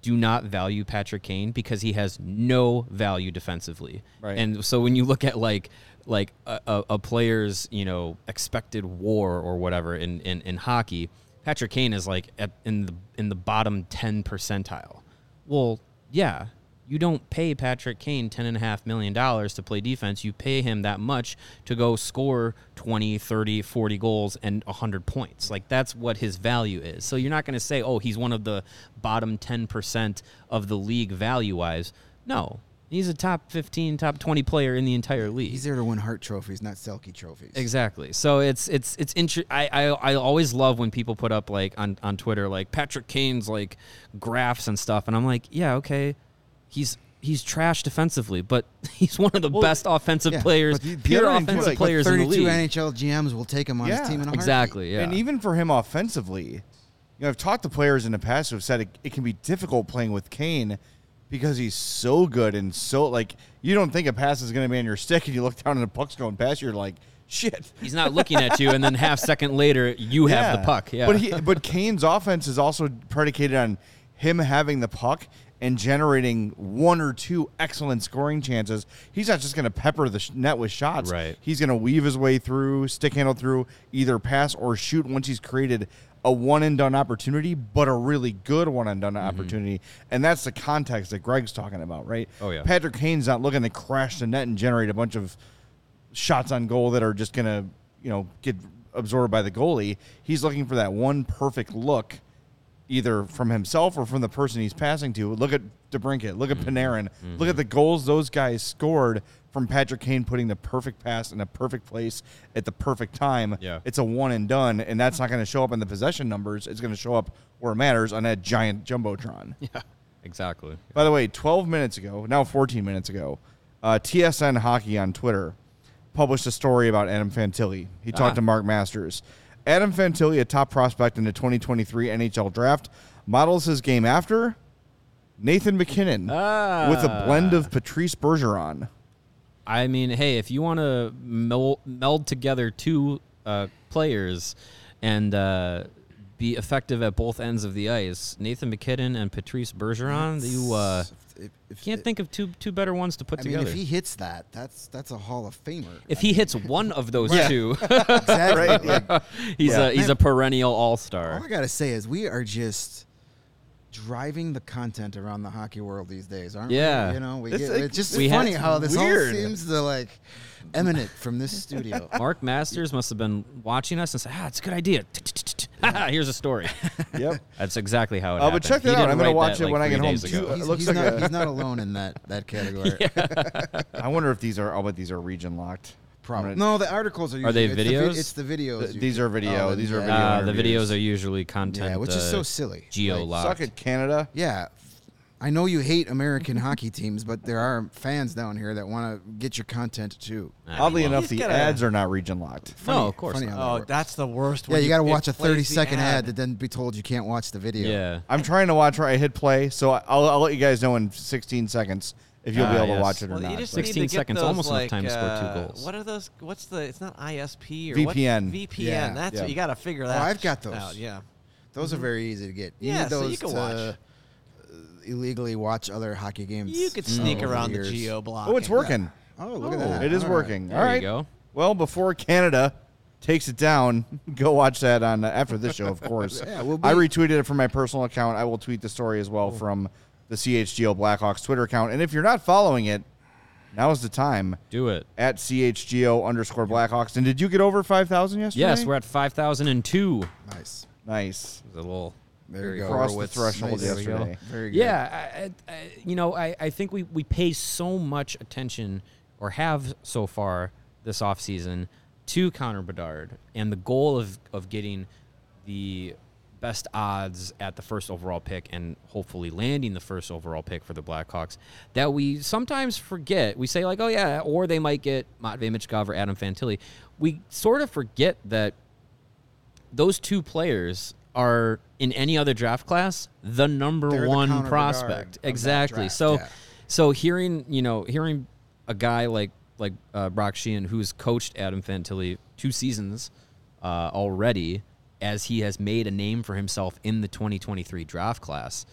do not value Patrick Kane because he has no value defensively. Right. And so when you look at like like a, a, a player's you know expected WAR or whatever in, in, in hockey, Patrick Kane is like at, in the in the bottom ten percentile. Well, yeah, you don't pay Patrick Kane ten and a half million dollars to play defense. You pay him that much to go score 20, 30, 40 goals and 100 points. Like that's what his value is. So you're not going to say, "Oh, he's one of the bottom 10% of the league value-wise." No. He's a top 15, top 20 player in the entire league. he's there to win Hart trophies, not Selke trophies. Exactly. So it's it's it's inter- I, I I always love when people put up like on on Twitter like Patrick Kane's like graphs and stuff, and I'm like, yeah, okay, he's he's trash defensively, but he's one of the best offensive Yeah, players, the- the pure other thing, too, offensive like, players in the 32 league. NHL GMs will take him on Yeah, his team in a heartbeat. exactly. Yeah. And even for him offensively, you know, I've talked to players in the past who have said it, it can be difficult playing with Kane because he's so good and so like you don't think a pass is going to be on your stick, and you look down and the puck's going past you, you're like, shit. he's not looking at you, and then half second later, you have the puck. Yeah. But he, but Kane's offense is also predicated on him having the puck and generating one or two excellent scoring chances. He's not just going to pepper the sh- net with shots. Right. He's going to weave his way through, stick handle through, either pass or shoot once he's created a one and done opportunity, but a really good one and done mm-hmm. opportunity. And that's the context that Greg's talking about, right? Oh, yeah. Patrick Kane's not looking to crash the net and generate a bunch of shots on goal that are just going to, you know, get absorbed by the goalie. He's looking for that one perfect look, either from himself or from the person he's passing to. Look at DeBrincat. Look at Mm-hmm. Panarin. Look at the goals those guys scored from Patrick Kane putting the perfect pass in a perfect place at the perfect time. Yeah. It's a one and done, and that's not going to show up in the possession numbers. It's going to show up where it matters on that giant jumbotron. yeah. Exactly. By the way, 12 minutes ago, now 14 minutes ago, uh, TSN Hockey on Twitter published a story about Adam Fantilli. He talked Ah. to Mark Masters. Adam Fantilli, a top prospect in the 2023 NHL draft, models his game after Nathan MacKinnon with a blend of Patrice Bergeron. I mean, hey, if you want to meld, meld together two uh, players and uh, be effective at both ends of the ice, Nathan MacKinnon and Patrice Bergeron, you uh, If- if- can't think of two two better ones to put I mean, together. if he hits that, that's that's a Hall of Famer. if he hits one of those Yeah. two, exactly. like, he's Yeah. a he's a perennial all star. all star. I gotta say is we are just driving the content around the hockey world these days, aren't Yeah. we? You know, we It's get, like- it's just we funny had- how this weird. all seems to like emanate from this studio. Mark Masters must have been watching us and said, "Ah, it's a good idea." Haha, Here's a story. Yep. That's exactly how it happened. but check He that out. didn't I'm gonna write watch that, it like, when I three get home, days too. ago. It He's, looks he's like not, a- he's not alone in that that category. I wonder if these are. I'll bet these are region locked. Probably. No, the articles are. Are they usually- it's the vi- videos? It's the videos. Th- these are video. Oh, These are yeah. video Uh, the interviews. videos are usually content. Yeah, which is so uh, silly. Geo Like, locked. Suck it, Canada. Yeah. I know you hate American hockey teams, but there are fans down here that want to get your content too. Oddly well. enough, the gotta- ads are not region locked. no, of course funny not. how that Oh, works. that's the worst. Yeah, when you got to it watch a plays 30 the second ad. ad. to then be told you can't watch the video. Yeah. I'm trying to watch where I hit play, so I'll, I'll let you guys know in 16 seconds if you'll be Ah, able to yes. watch it or Well, not. just but- need to 16 get seconds, those, almost enough like, time to score two uh, goals. What are those? What's the? It's not ISP or VPN. What? VPN. Yeah. That's Yeah. what you got to figure Oh, that. I've got those. Out. Yeah. Those are very easy to get. You Yeah, need so those you can to watch. Illegally watch other hockey games. You could sneak over the around the years. geo block. oh, it's working. Oh, look at that. It is All right. working. There All you go. Well, before Canada takes it down, go watch that on uh, after this show, of course. Yeah, we'll be- I retweeted it from my personal account. I will tweet the story as well from the CHGO Blackhawks Twitter account. And if you're not following it, now is the time Do it. at CHGO underscore Blackhawks. And did you get over 5,000 yesterday? Yes, we're at 5,002. Nice. nice. It was a little There you go. Crossed the threshold Nice. There we go. yesterday. Very good. Yeah, I, I, I- you know, I, I think we, we pay so much attention, or have so far this offseason, to Connor Bedard and the goal of, of getting the best odds at the first overall pick and hopefully landing the first overall pick for the Blackhawks that we sometimes forget. We say like, oh yeah, or they might get Matvey Michkov or Adam Fantilli. We sort of forget that those two players are in any other draft class the number They're one Bedard prospect. Exactly. so yeah. so hearing, you know, hearing a guy like like uh, Brock Sheahan who's coached Adam Fantilli two seasons uh, already as he has made a name for himself in the 2023 draft class.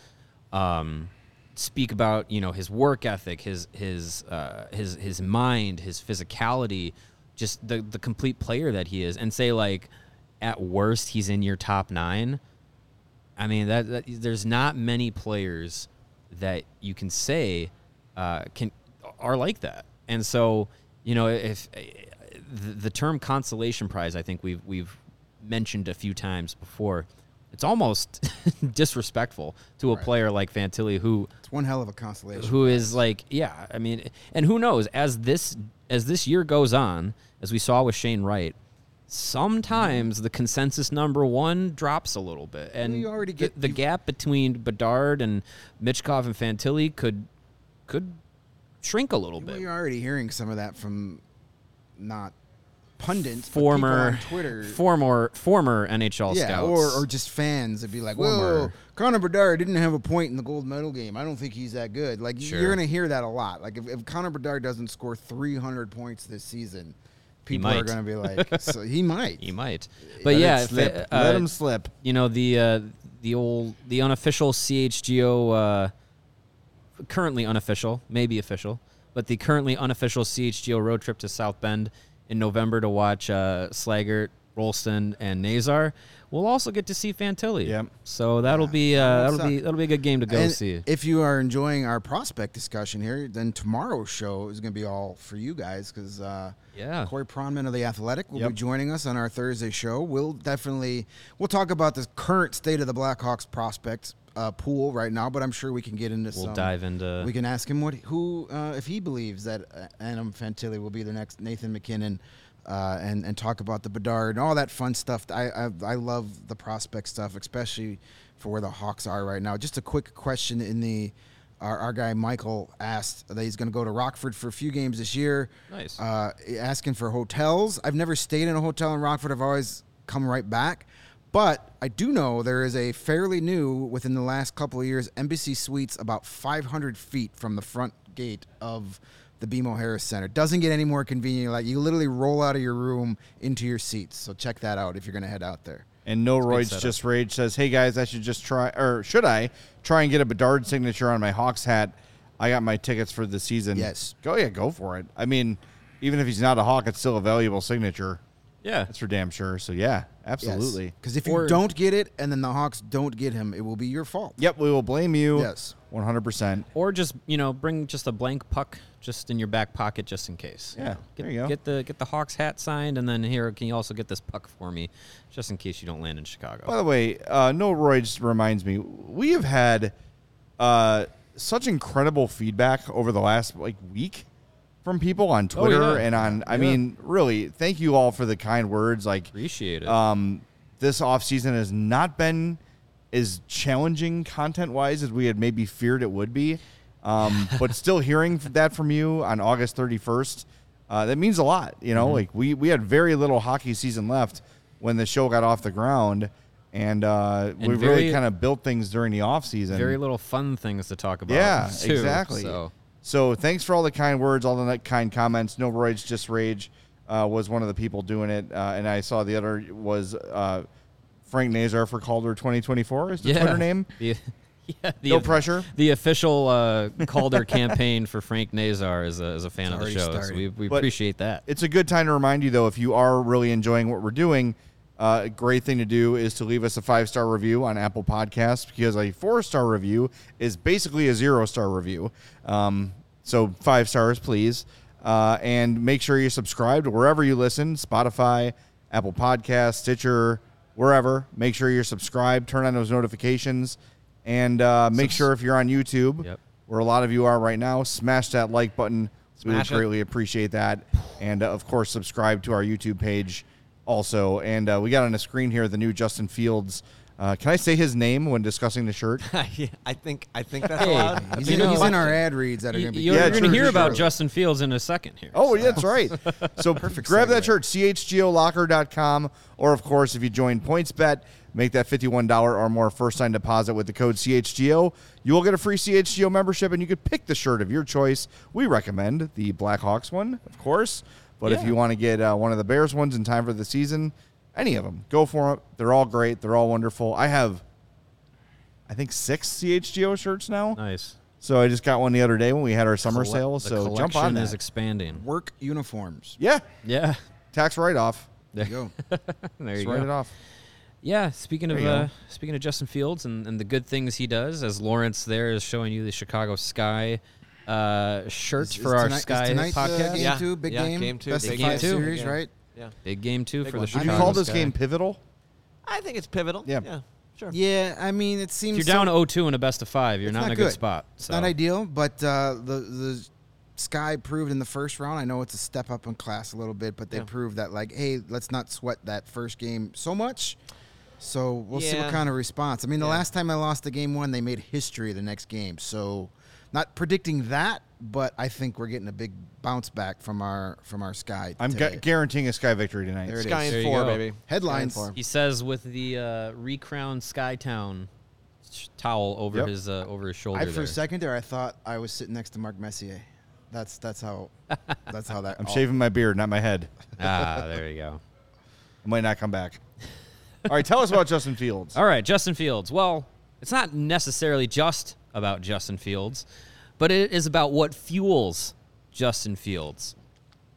Um, speak about you know his work ethic, his his uh, his his mind, his physicality, just the the complete player that he is, and say like at worst he's in your top nine. I mean that, that there's not many players that you can say uh, can are like that, and so you know if the, the term consolation prize, I think we've we've mentioned a few times before. It's almost disrespectful to a player like Fantilli who It's one hell of a constellation. who is like yeah i mean and who knows as this as this year goes on as we saw with shane wright sometimes the consensus number one drops a little bit and you already the- get- the, you- gap between bedard and Michkov and fantilli could could shrink a little bit you're already hearing some of that from not pundits, but former Twitter. former former nhl yeah, scouts or, or just fans would be like, Former- "Whoa, Connor Bedard didn't have a point in the gold medal game. I don't think he's that good." Like Sure. you're gonna hear that a lot. Like if, if Connor Bedard doesn't score 300 points this season, people are gonna be like, "So he might." he might but it yeah if, uh, let him slip. you know the uh, the old the unofficial CHGO uh, currently unofficial, maybe official, but the currently unofficial CHGO road trip to South Bend in November to watch uh, Slaggert, Rolston, and Nazar. We'll also get to see Fantilli. Yep. So that'll be uh, That that'll be that'll be a good game to go And see. If you are enjoying our prospect discussion here, then tomorrow's show is going to be all for you guys because uh, Yeah. Corey Pronman of the Athletic will Yep. be joining us on our Thursday show. We'll definitely we'll talk about the current state of the Blackhawks prospects uh, pool right now, but I'm sure we can get into We'll some. dive into We can ask him what who uh, if he believes that uh, Adam Fantilli will be the next Nathan MacKinnon, uh, and and talk about the Bedard and all that fun stuff. I, I I love the prospect stuff, especially for where the Hawks are right now. Just a quick question in the. Our, our guy Michael asked that he's going to go to Rockford for a few games this year. Nice. Uh, asking for hotels. I've never stayed in a hotel in Rockford. I've always come right back. But I do know there is a fairly new, within the last couple of years, Embassy Suites about 500 feet from the front gate of the BMO Harris Center. Doesn't get any more convenient. Like you literally roll out of your room into your seats. So check that out if you're going to head out there. And No Roids just rage says, "Hey guys, I should just try, or should I try and get a Bedard signature on my Hawks hat? I got my tickets for the season. Yes. go yeah, go for it. I mean, even if he's not a Hawk, it's still a valuable signature. yeah. That's for damn sure. So yeah, absolutely. Because if you don't get it and then the Hawks don't get him, it will be your fault. Yep, we will blame you. Yes. one hundred percent. Or just you know bring just a blank puck just in your back pocket just in case. Yeah, Get, there you go. Get the get the Hawks hat signed, and then here can you also get this puck for me, just in case you don't land in Chicago. By the way, uh, No Roids reminds me, we have had uh, such incredible feedback over the last like week from people on Oh, Twitter yeah. and on. I Yeah. mean, really, thank you all for the kind words. Like, Appreciate it. um, this off season has not been as challenging content wise as we had maybe feared it would be. Um, but still hearing that from you on August 31st, uh, that means a lot. You Mm-hmm. know, like we, we had very little hockey season left when the show got off the ground. And, uh, And we very- really kind of built things during the off season. Very little fun things to talk about. Yeah, too, exactly. So So thanks for all the kind words, all the kind comments. No Rage, just rage uh, was one of the people doing it, uh, and I saw the other was uh, Frank Nazar for Calder 2024 is the yeah, Twitter name. The, yeah, the, No pressure. The official uh, Calder campaign for Frank Nazar is a, is a fan of the show, so we, we But- appreciate that. It's a good time to remind you though, if you are really enjoying what we're doing, uh, a great thing to do is to leave us a five star review on Apple Podcasts because a four star review is basically a zero star review. Um, so five stars, please. Uh, and make sure you're subscribed wherever you listen Spotify, Apple Podcasts, Stitcher, wherever. Make sure you're subscribed, turn on those notifications, and uh, make sure if you're on YouTube, Yep. where a lot of you are right now, smash that like button. we would it. greatly appreciate that. And uh, of course, subscribe to our YouTube page also. And uh, we got on the screen here the new Justin Fields Uh, can I say his name when discussing the shirt? Yeah, I think I think that's Hey, allowed. He's, think in, know- he's in our ad reads that are going to be. you're Yeah, going to hear true, about true. Justin Fields in a second here. Oh, yeah, that's right. So Perfect grab that shirt, chgolocker.com, or of course, if you join PointsBet, make that $51 or more first time deposit with the code CHGO. You will get a free CHGO membership, and you could pick the shirt of your choice. We recommend the Blackhawks one, of course. But if you want to get uh, one of the Bears ones in time for the season, any of them, go for it. They're all great. They're all wonderful. I have, I think, six CHGO shirts now. Nice. So I just got one the other day when we had our summer Colle- sale. So jump collection on that. is expanding. Work uniforms. yeah, Yeah. tax write off. There you go. There Just you write it off. Yeah, speaking of There you uh, speaking of Justin Fields and, and the good things he does, as Lawrence there is showing you the Chicago Sky uh, shirt Is- for is our tonight- Sky tonight, uh, podcast. game Yeah. two, big Yeah, game, game two, best big of game five two. series, Yeah. right? Yeah. Big game two Big for one. the Would Would you call this Sky. game pivotal? I think it's pivotal. Yeah. Yeah. Sure. Yeah, I mean, it seems If you're down so- 0-2 in a best of five, you're not, not in a good, good. spot. So. not ideal, but uh, the the Sky proved in the first round. I know it's a step up in class a little bit, but they Yeah. proved that like, hey, let's not sweat that first game so much. So we'll see what kind of response. I mean, the Yeah. last time I lost the game one, they made history the next game. So not predicting that, but I think we're getting a big bounce back from our from our Sky. I'm gu- guaranteeing a Sky victory tonight. There it Sky is. There and you four, go. baby. Headlines. Sky and four. He says with the uh, recrowned Skytown sh- towel over Yep. his uh, over his shoulder. I for there. a second there, I thought I was sitting next to Mark Messier. That's that's how that's how that. I'm all- shaving my beard, not my head. ah, there you go. I might not come back. All right, tell us about Justin Fields. All right, Justin Fields. Well, it's not necessarily just about Justin Fields, but it is about what fuels Justin Fields.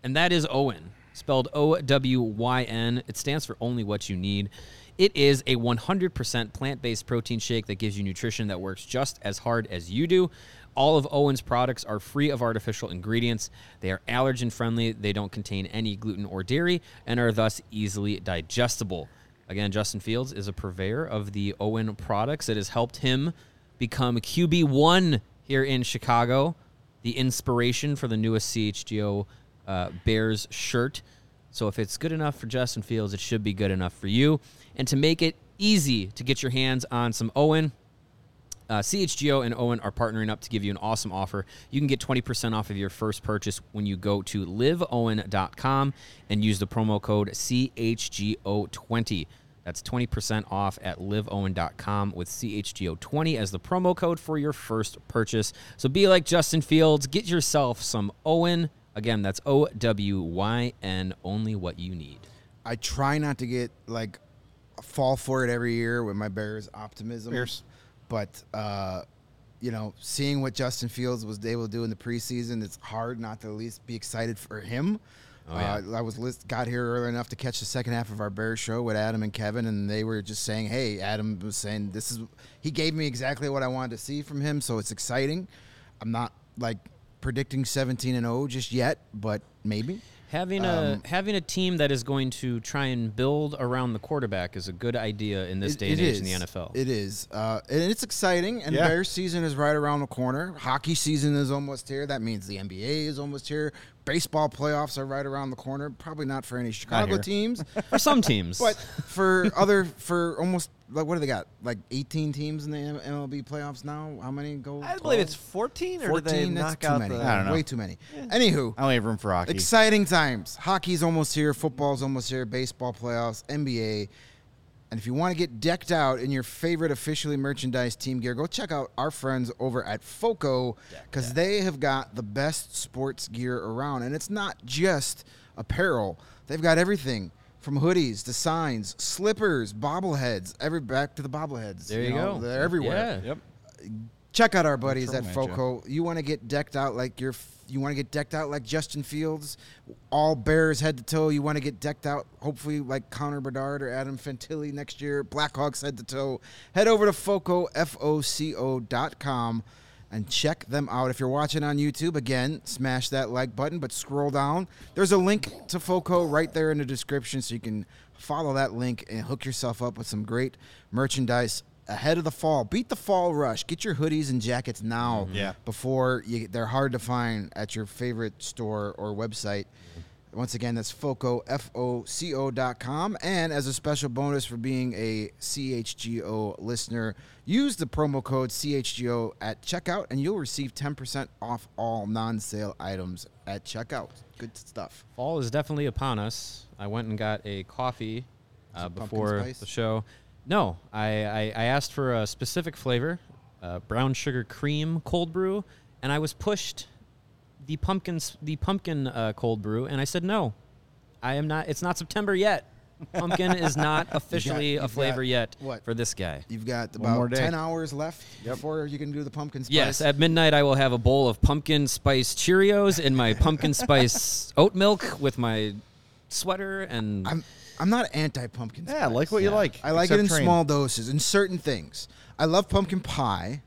And that is OWYN, spelled O W Y N. It stands for only what you need. It is a 100% plant based protein shake that gives you nutrition that works just as hard as you do. All of OWYN's products are free of artificial ingredients. They are allergen friendly, they don't contain any gluten or dairy, and are thus easily digestible. Again, Justin Fields is a purveyor of the OWYN products. It has helped him become QB1 here in Chicago, the inspiration for the newest CHGO uh, Bears shirt. So if it's good enough for Justin Fields, it should be good enough for you. And to make it easy to get your hands on some OWYN, uh, CHGO and OWYN are partnering up to give you an awesome offer. You can get 20% off of your first purchase when you go to liveowyn.com and use the promo code CHGO20. That's 20% off at liveowyn.com with CHGO20 as the promo code for your first purchase. So be like Justin Fields, get yourself some OWYN. Again, that's O W Y N, only what you need. I try not to get like fall for it every year with my Bears optimism. Bears. But uh, you know, seeing what Justin Fields was able to do in the preseason, it's hard not to at least be excited for him. Oh, yeah. uh, I was list, got here early enough to catch the second half of our Bears show with Adam and Kevin, and they were just saying, "Hey, Adam was saying this is he gave me exactly what I wanted to see from him, so it's exciting." I'm not like predicting 17 and 0 just yet, but maybe. Having a having a team that is going to try and build around the quarterback is a good idea in this It- day and it age in the. NFL. It is, uh, and it's exciting. And Yeah. Bears season is right around the corner. Hockey season is almost here. That means the NBA is almost here. Baseball playoffs are right around the corner. Probably not for any Chicago teams, For some teams, but for other for almost like what do they got? Like 18 teams in the MLB playoffs now. How many go? I believe it's 14, or 14. did they That's too many. the? I don't know. Way too many. Anywho, I only have room for hockey. Exciting times. Hockey's almost here. Football's almost here. Baseball playoffs, NBA. And if you want to get decked out in your favorite officially merchandise team gear, go check out our friends over at FOCO because they have got the best sports gear around. And it's not just apparel, they've got everything from hoodies to signs, slippers, bobbleheads, every back to the bobbleheads. there you, know, go. They're everywhere. Yeah. Yep. Check out our buddies throw at ya. Foco. You want to get decked out like your you want to get decked out like Justin Fields, all Bears head to toe. You want to get decked out, hopefully like Connor Bedard or Adam Fantilli next year. Blackhawks head to toe. Head over to Foco F O C O dot com and check them out. If you're watching on YouTube, again, smash that like button, but scroll down. There's a link to Foco right there in the description, so you can follow that link and hook yourself up with some great merchandise ahead of the fall. Beat the fall rush. Get your hoodies and jackets now Yeah. before you, they're hard to find at your favorite store or website. Once again, that's FOCO, F-O-C-O dot com. And as a special bonus for being a CHGO listener, use the promo code CHGO at checkout and you'll receive 10% off all non-sale items at checkout. Good stuff. Fall is definitely upon us. I went and got a coffee uh, before the show. No, I, I, I asked for a specific flavor, uh, brown sugar cream cold brew, and I was pushed the pumpkins the pumpkin uh, cold brew, and I said no. I am not. It's not September yet. Pumpkin is not officially you've a flavor got yet what? for this guy. You've got One more about 10 hours left before you can do the pumpkin spice. Yes, at midnight I will have a bowl of pumpkin spice Cheerios in my pumpkin spice oat milk with my sweater and I'm, I'm not anti-pumpkin spice. Yeah, like what you like. I like it except in train. small doses, in certain things. I love pumpkin pie.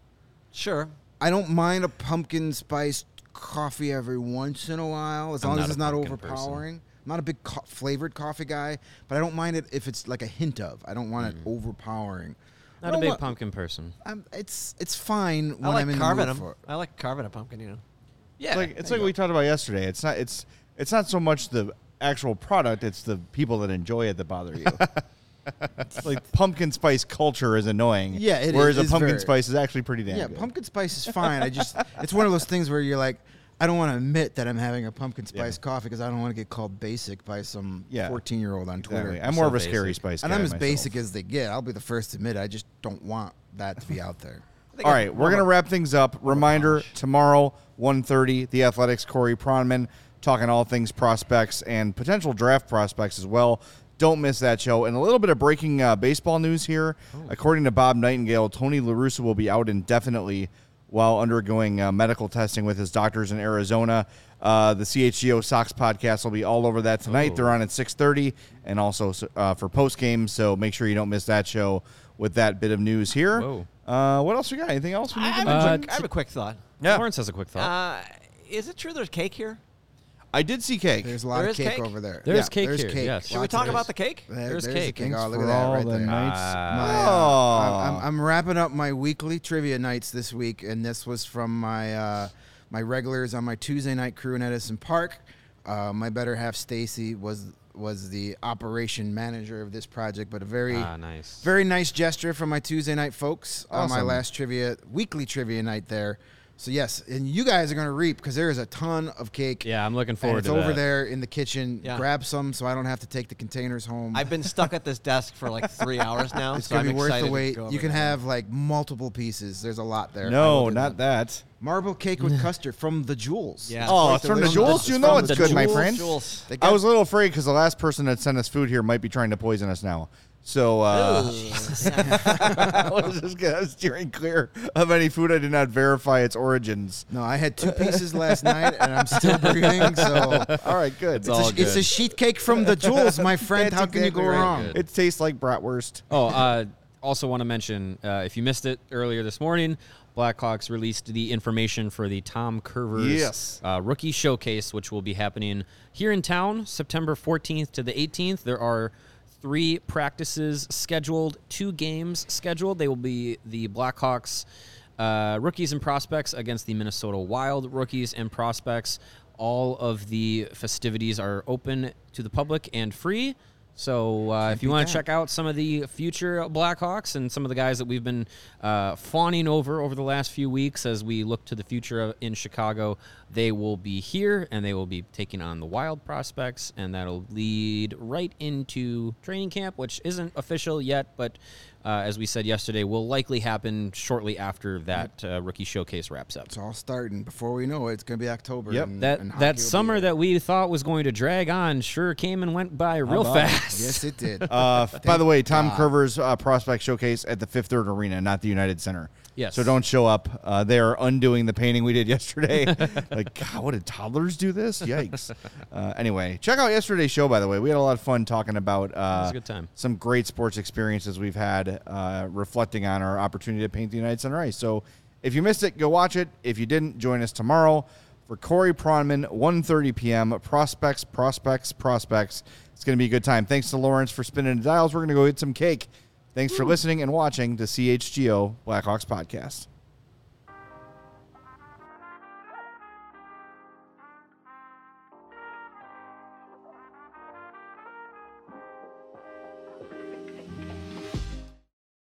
Sure. I don't mind a pumpkin spice coffee every once in a while, as I'm long not as a it's not pumpkin person. overpowering. I'm not a big co- flavored coffee guy, but I don't mind it if it's like a hint of. I don't want it mm. overpowering. I not a don't big want- pumpkin person. I'm, it's it's fine when I like I'm in carving the them. mood for it. I like carving a pumpkin. You know. Yeah, It's like it's like we talked about yesterday. It's not it's it's not so much the actual product; it's the people that enjoy it that bother you. It's like pumpkin spice culture is annoying. Yeah, it whereas is- a pumpkin very- spice is actually pretty damn Yeah, good. pumpkin spice is fine. I just it's one of those things where you're like, I don't want to admit that I'm having a pumpkin spice coffee because I don't want to get called basic by some Yeah. 14 year old on Twitter. Exactly. I'm more So of a basic. scary spice. and guy I'm as myself. basic as they get. I'll be the first to admit it. I just don't want that to be out there. All right, we're gonna wrap things up. Reminder: tomorrow, 1.30, the Athletics Corey Pronman talking all things prospects and potential draft prospects as well. Don't miss that show. And a little bit of breaking uh, baseball news here. According to Bob Nightingale, Tony La Russa will be out indefinitely while undergoing uh, medical testing with his doctors in Arizona. Uh, the CHGO Sox podcast will be all over that tonight. They're on at 6:30, and also uh, for post game. So make sure you don't miss that show with that bit of news here. Whoa. Uh, what else we got? Anything else we need I to have, a quick, I have a quick thought. Yeah. Lawrence has a quick thought. Uh, is it true there's cake here? I did see cake. There's a lot There of is cake, cake? over there. There's Yeah, cake there's here, cake. yes. Should we Lots talk of about the cake? There- There's there's cake. the cake. Thanks Oh, look for at that all right the there. nights. My, uh, Oh. I'm, I'm, I'm wrapping up my weekly trivia nights this week, and this was from my uh, my regulars on my Tuesday night crew in Edison Park. Uh, my better half, Stacy, was was the operation manager of this project, but a very ah, nice. very nice gesture from my Tuesday night folks on my Awesome. last trivia weekly trivia night there. So yes, and you guys are going to reap because there is a ton of cake. Yeah, I'm looking forward. and forward it's to over that. there in the kitchen. Yeah. Grab some so I don't have to take the containers home. I've been stuck at this desk for like three hours now. it's so gonna I'm be worth the wait. go You can there. have like multiple pieces. There's a lot there. No, will do not that. Marble cake with custard from the Jewels. Yeah. Oh, it's from the. Jewels. You know it's the good, my Jewels. friend. Jules. They I was a little afraid because the last person that sent us food here might be trying to poison us now. So uh, I was just gonna steering clear of any food I did not verify its origins. No, I had two pieces last night, and I'm still breathing. So All right, good. it's a, it's a sheet cake from the Jewels, my friend. That's How can you go right. wrong? It tastes like bratwurst. Oh, uh, also want to mention uh, if you missed it earlier this morning, Blackhawks released the information for the Tom Kurvers Yes. uh, rookie showcase, which will be happening here in town September 14th to the 18th. There are three practices scheduled, two games scheduled. They will be the Blackhawks uh, rookies and prospects against the Minnesota Wild rookies and prospects. All of the festivities are open to the public and free. So uh, if you want to check out some of the future Blackhawks and some of the guys that we've been uh, fawning over over the last few weeks as we look to the future in Chicago, they will be here and they will be taking on the Wild prospects, and that'll lead right into training camp, which isn't official yet, but uh, as we said yesterday, will likely happen shortly after that uh, rookie showcase wraps up. It's all starting. Before we know it, it's going to be October. Yep. and- That and that summer that we thought was going to drag on sure came and went by real about it? fast. Yes, it did. Uh, by the way, Tom God. Kurvers' uh, prospect showcase at the Fifth Third Arena, not the United Center. Yes. So don't show up. Uh, they are undoing the painting we did yesterday. like, God, what did toddlers do this? Yikes. uh, anyway, check out yesterday's show. By the way, we had a lot of fun talking about uh, a good time. some great sports experiences we've had, uh, reflecting on our opportunity to paint the United Center ice. So if you missed it, go watch it. If you didn't, join us tomorrow for Corey Pronman, 1.30 p.m. Prospects, prospects, prospects. It's going to be a good time. Thanks to Lawrence for spinning the dials. We're going to go get some cake. Thanks for listening and watching the CHGO Blackhawks podcast.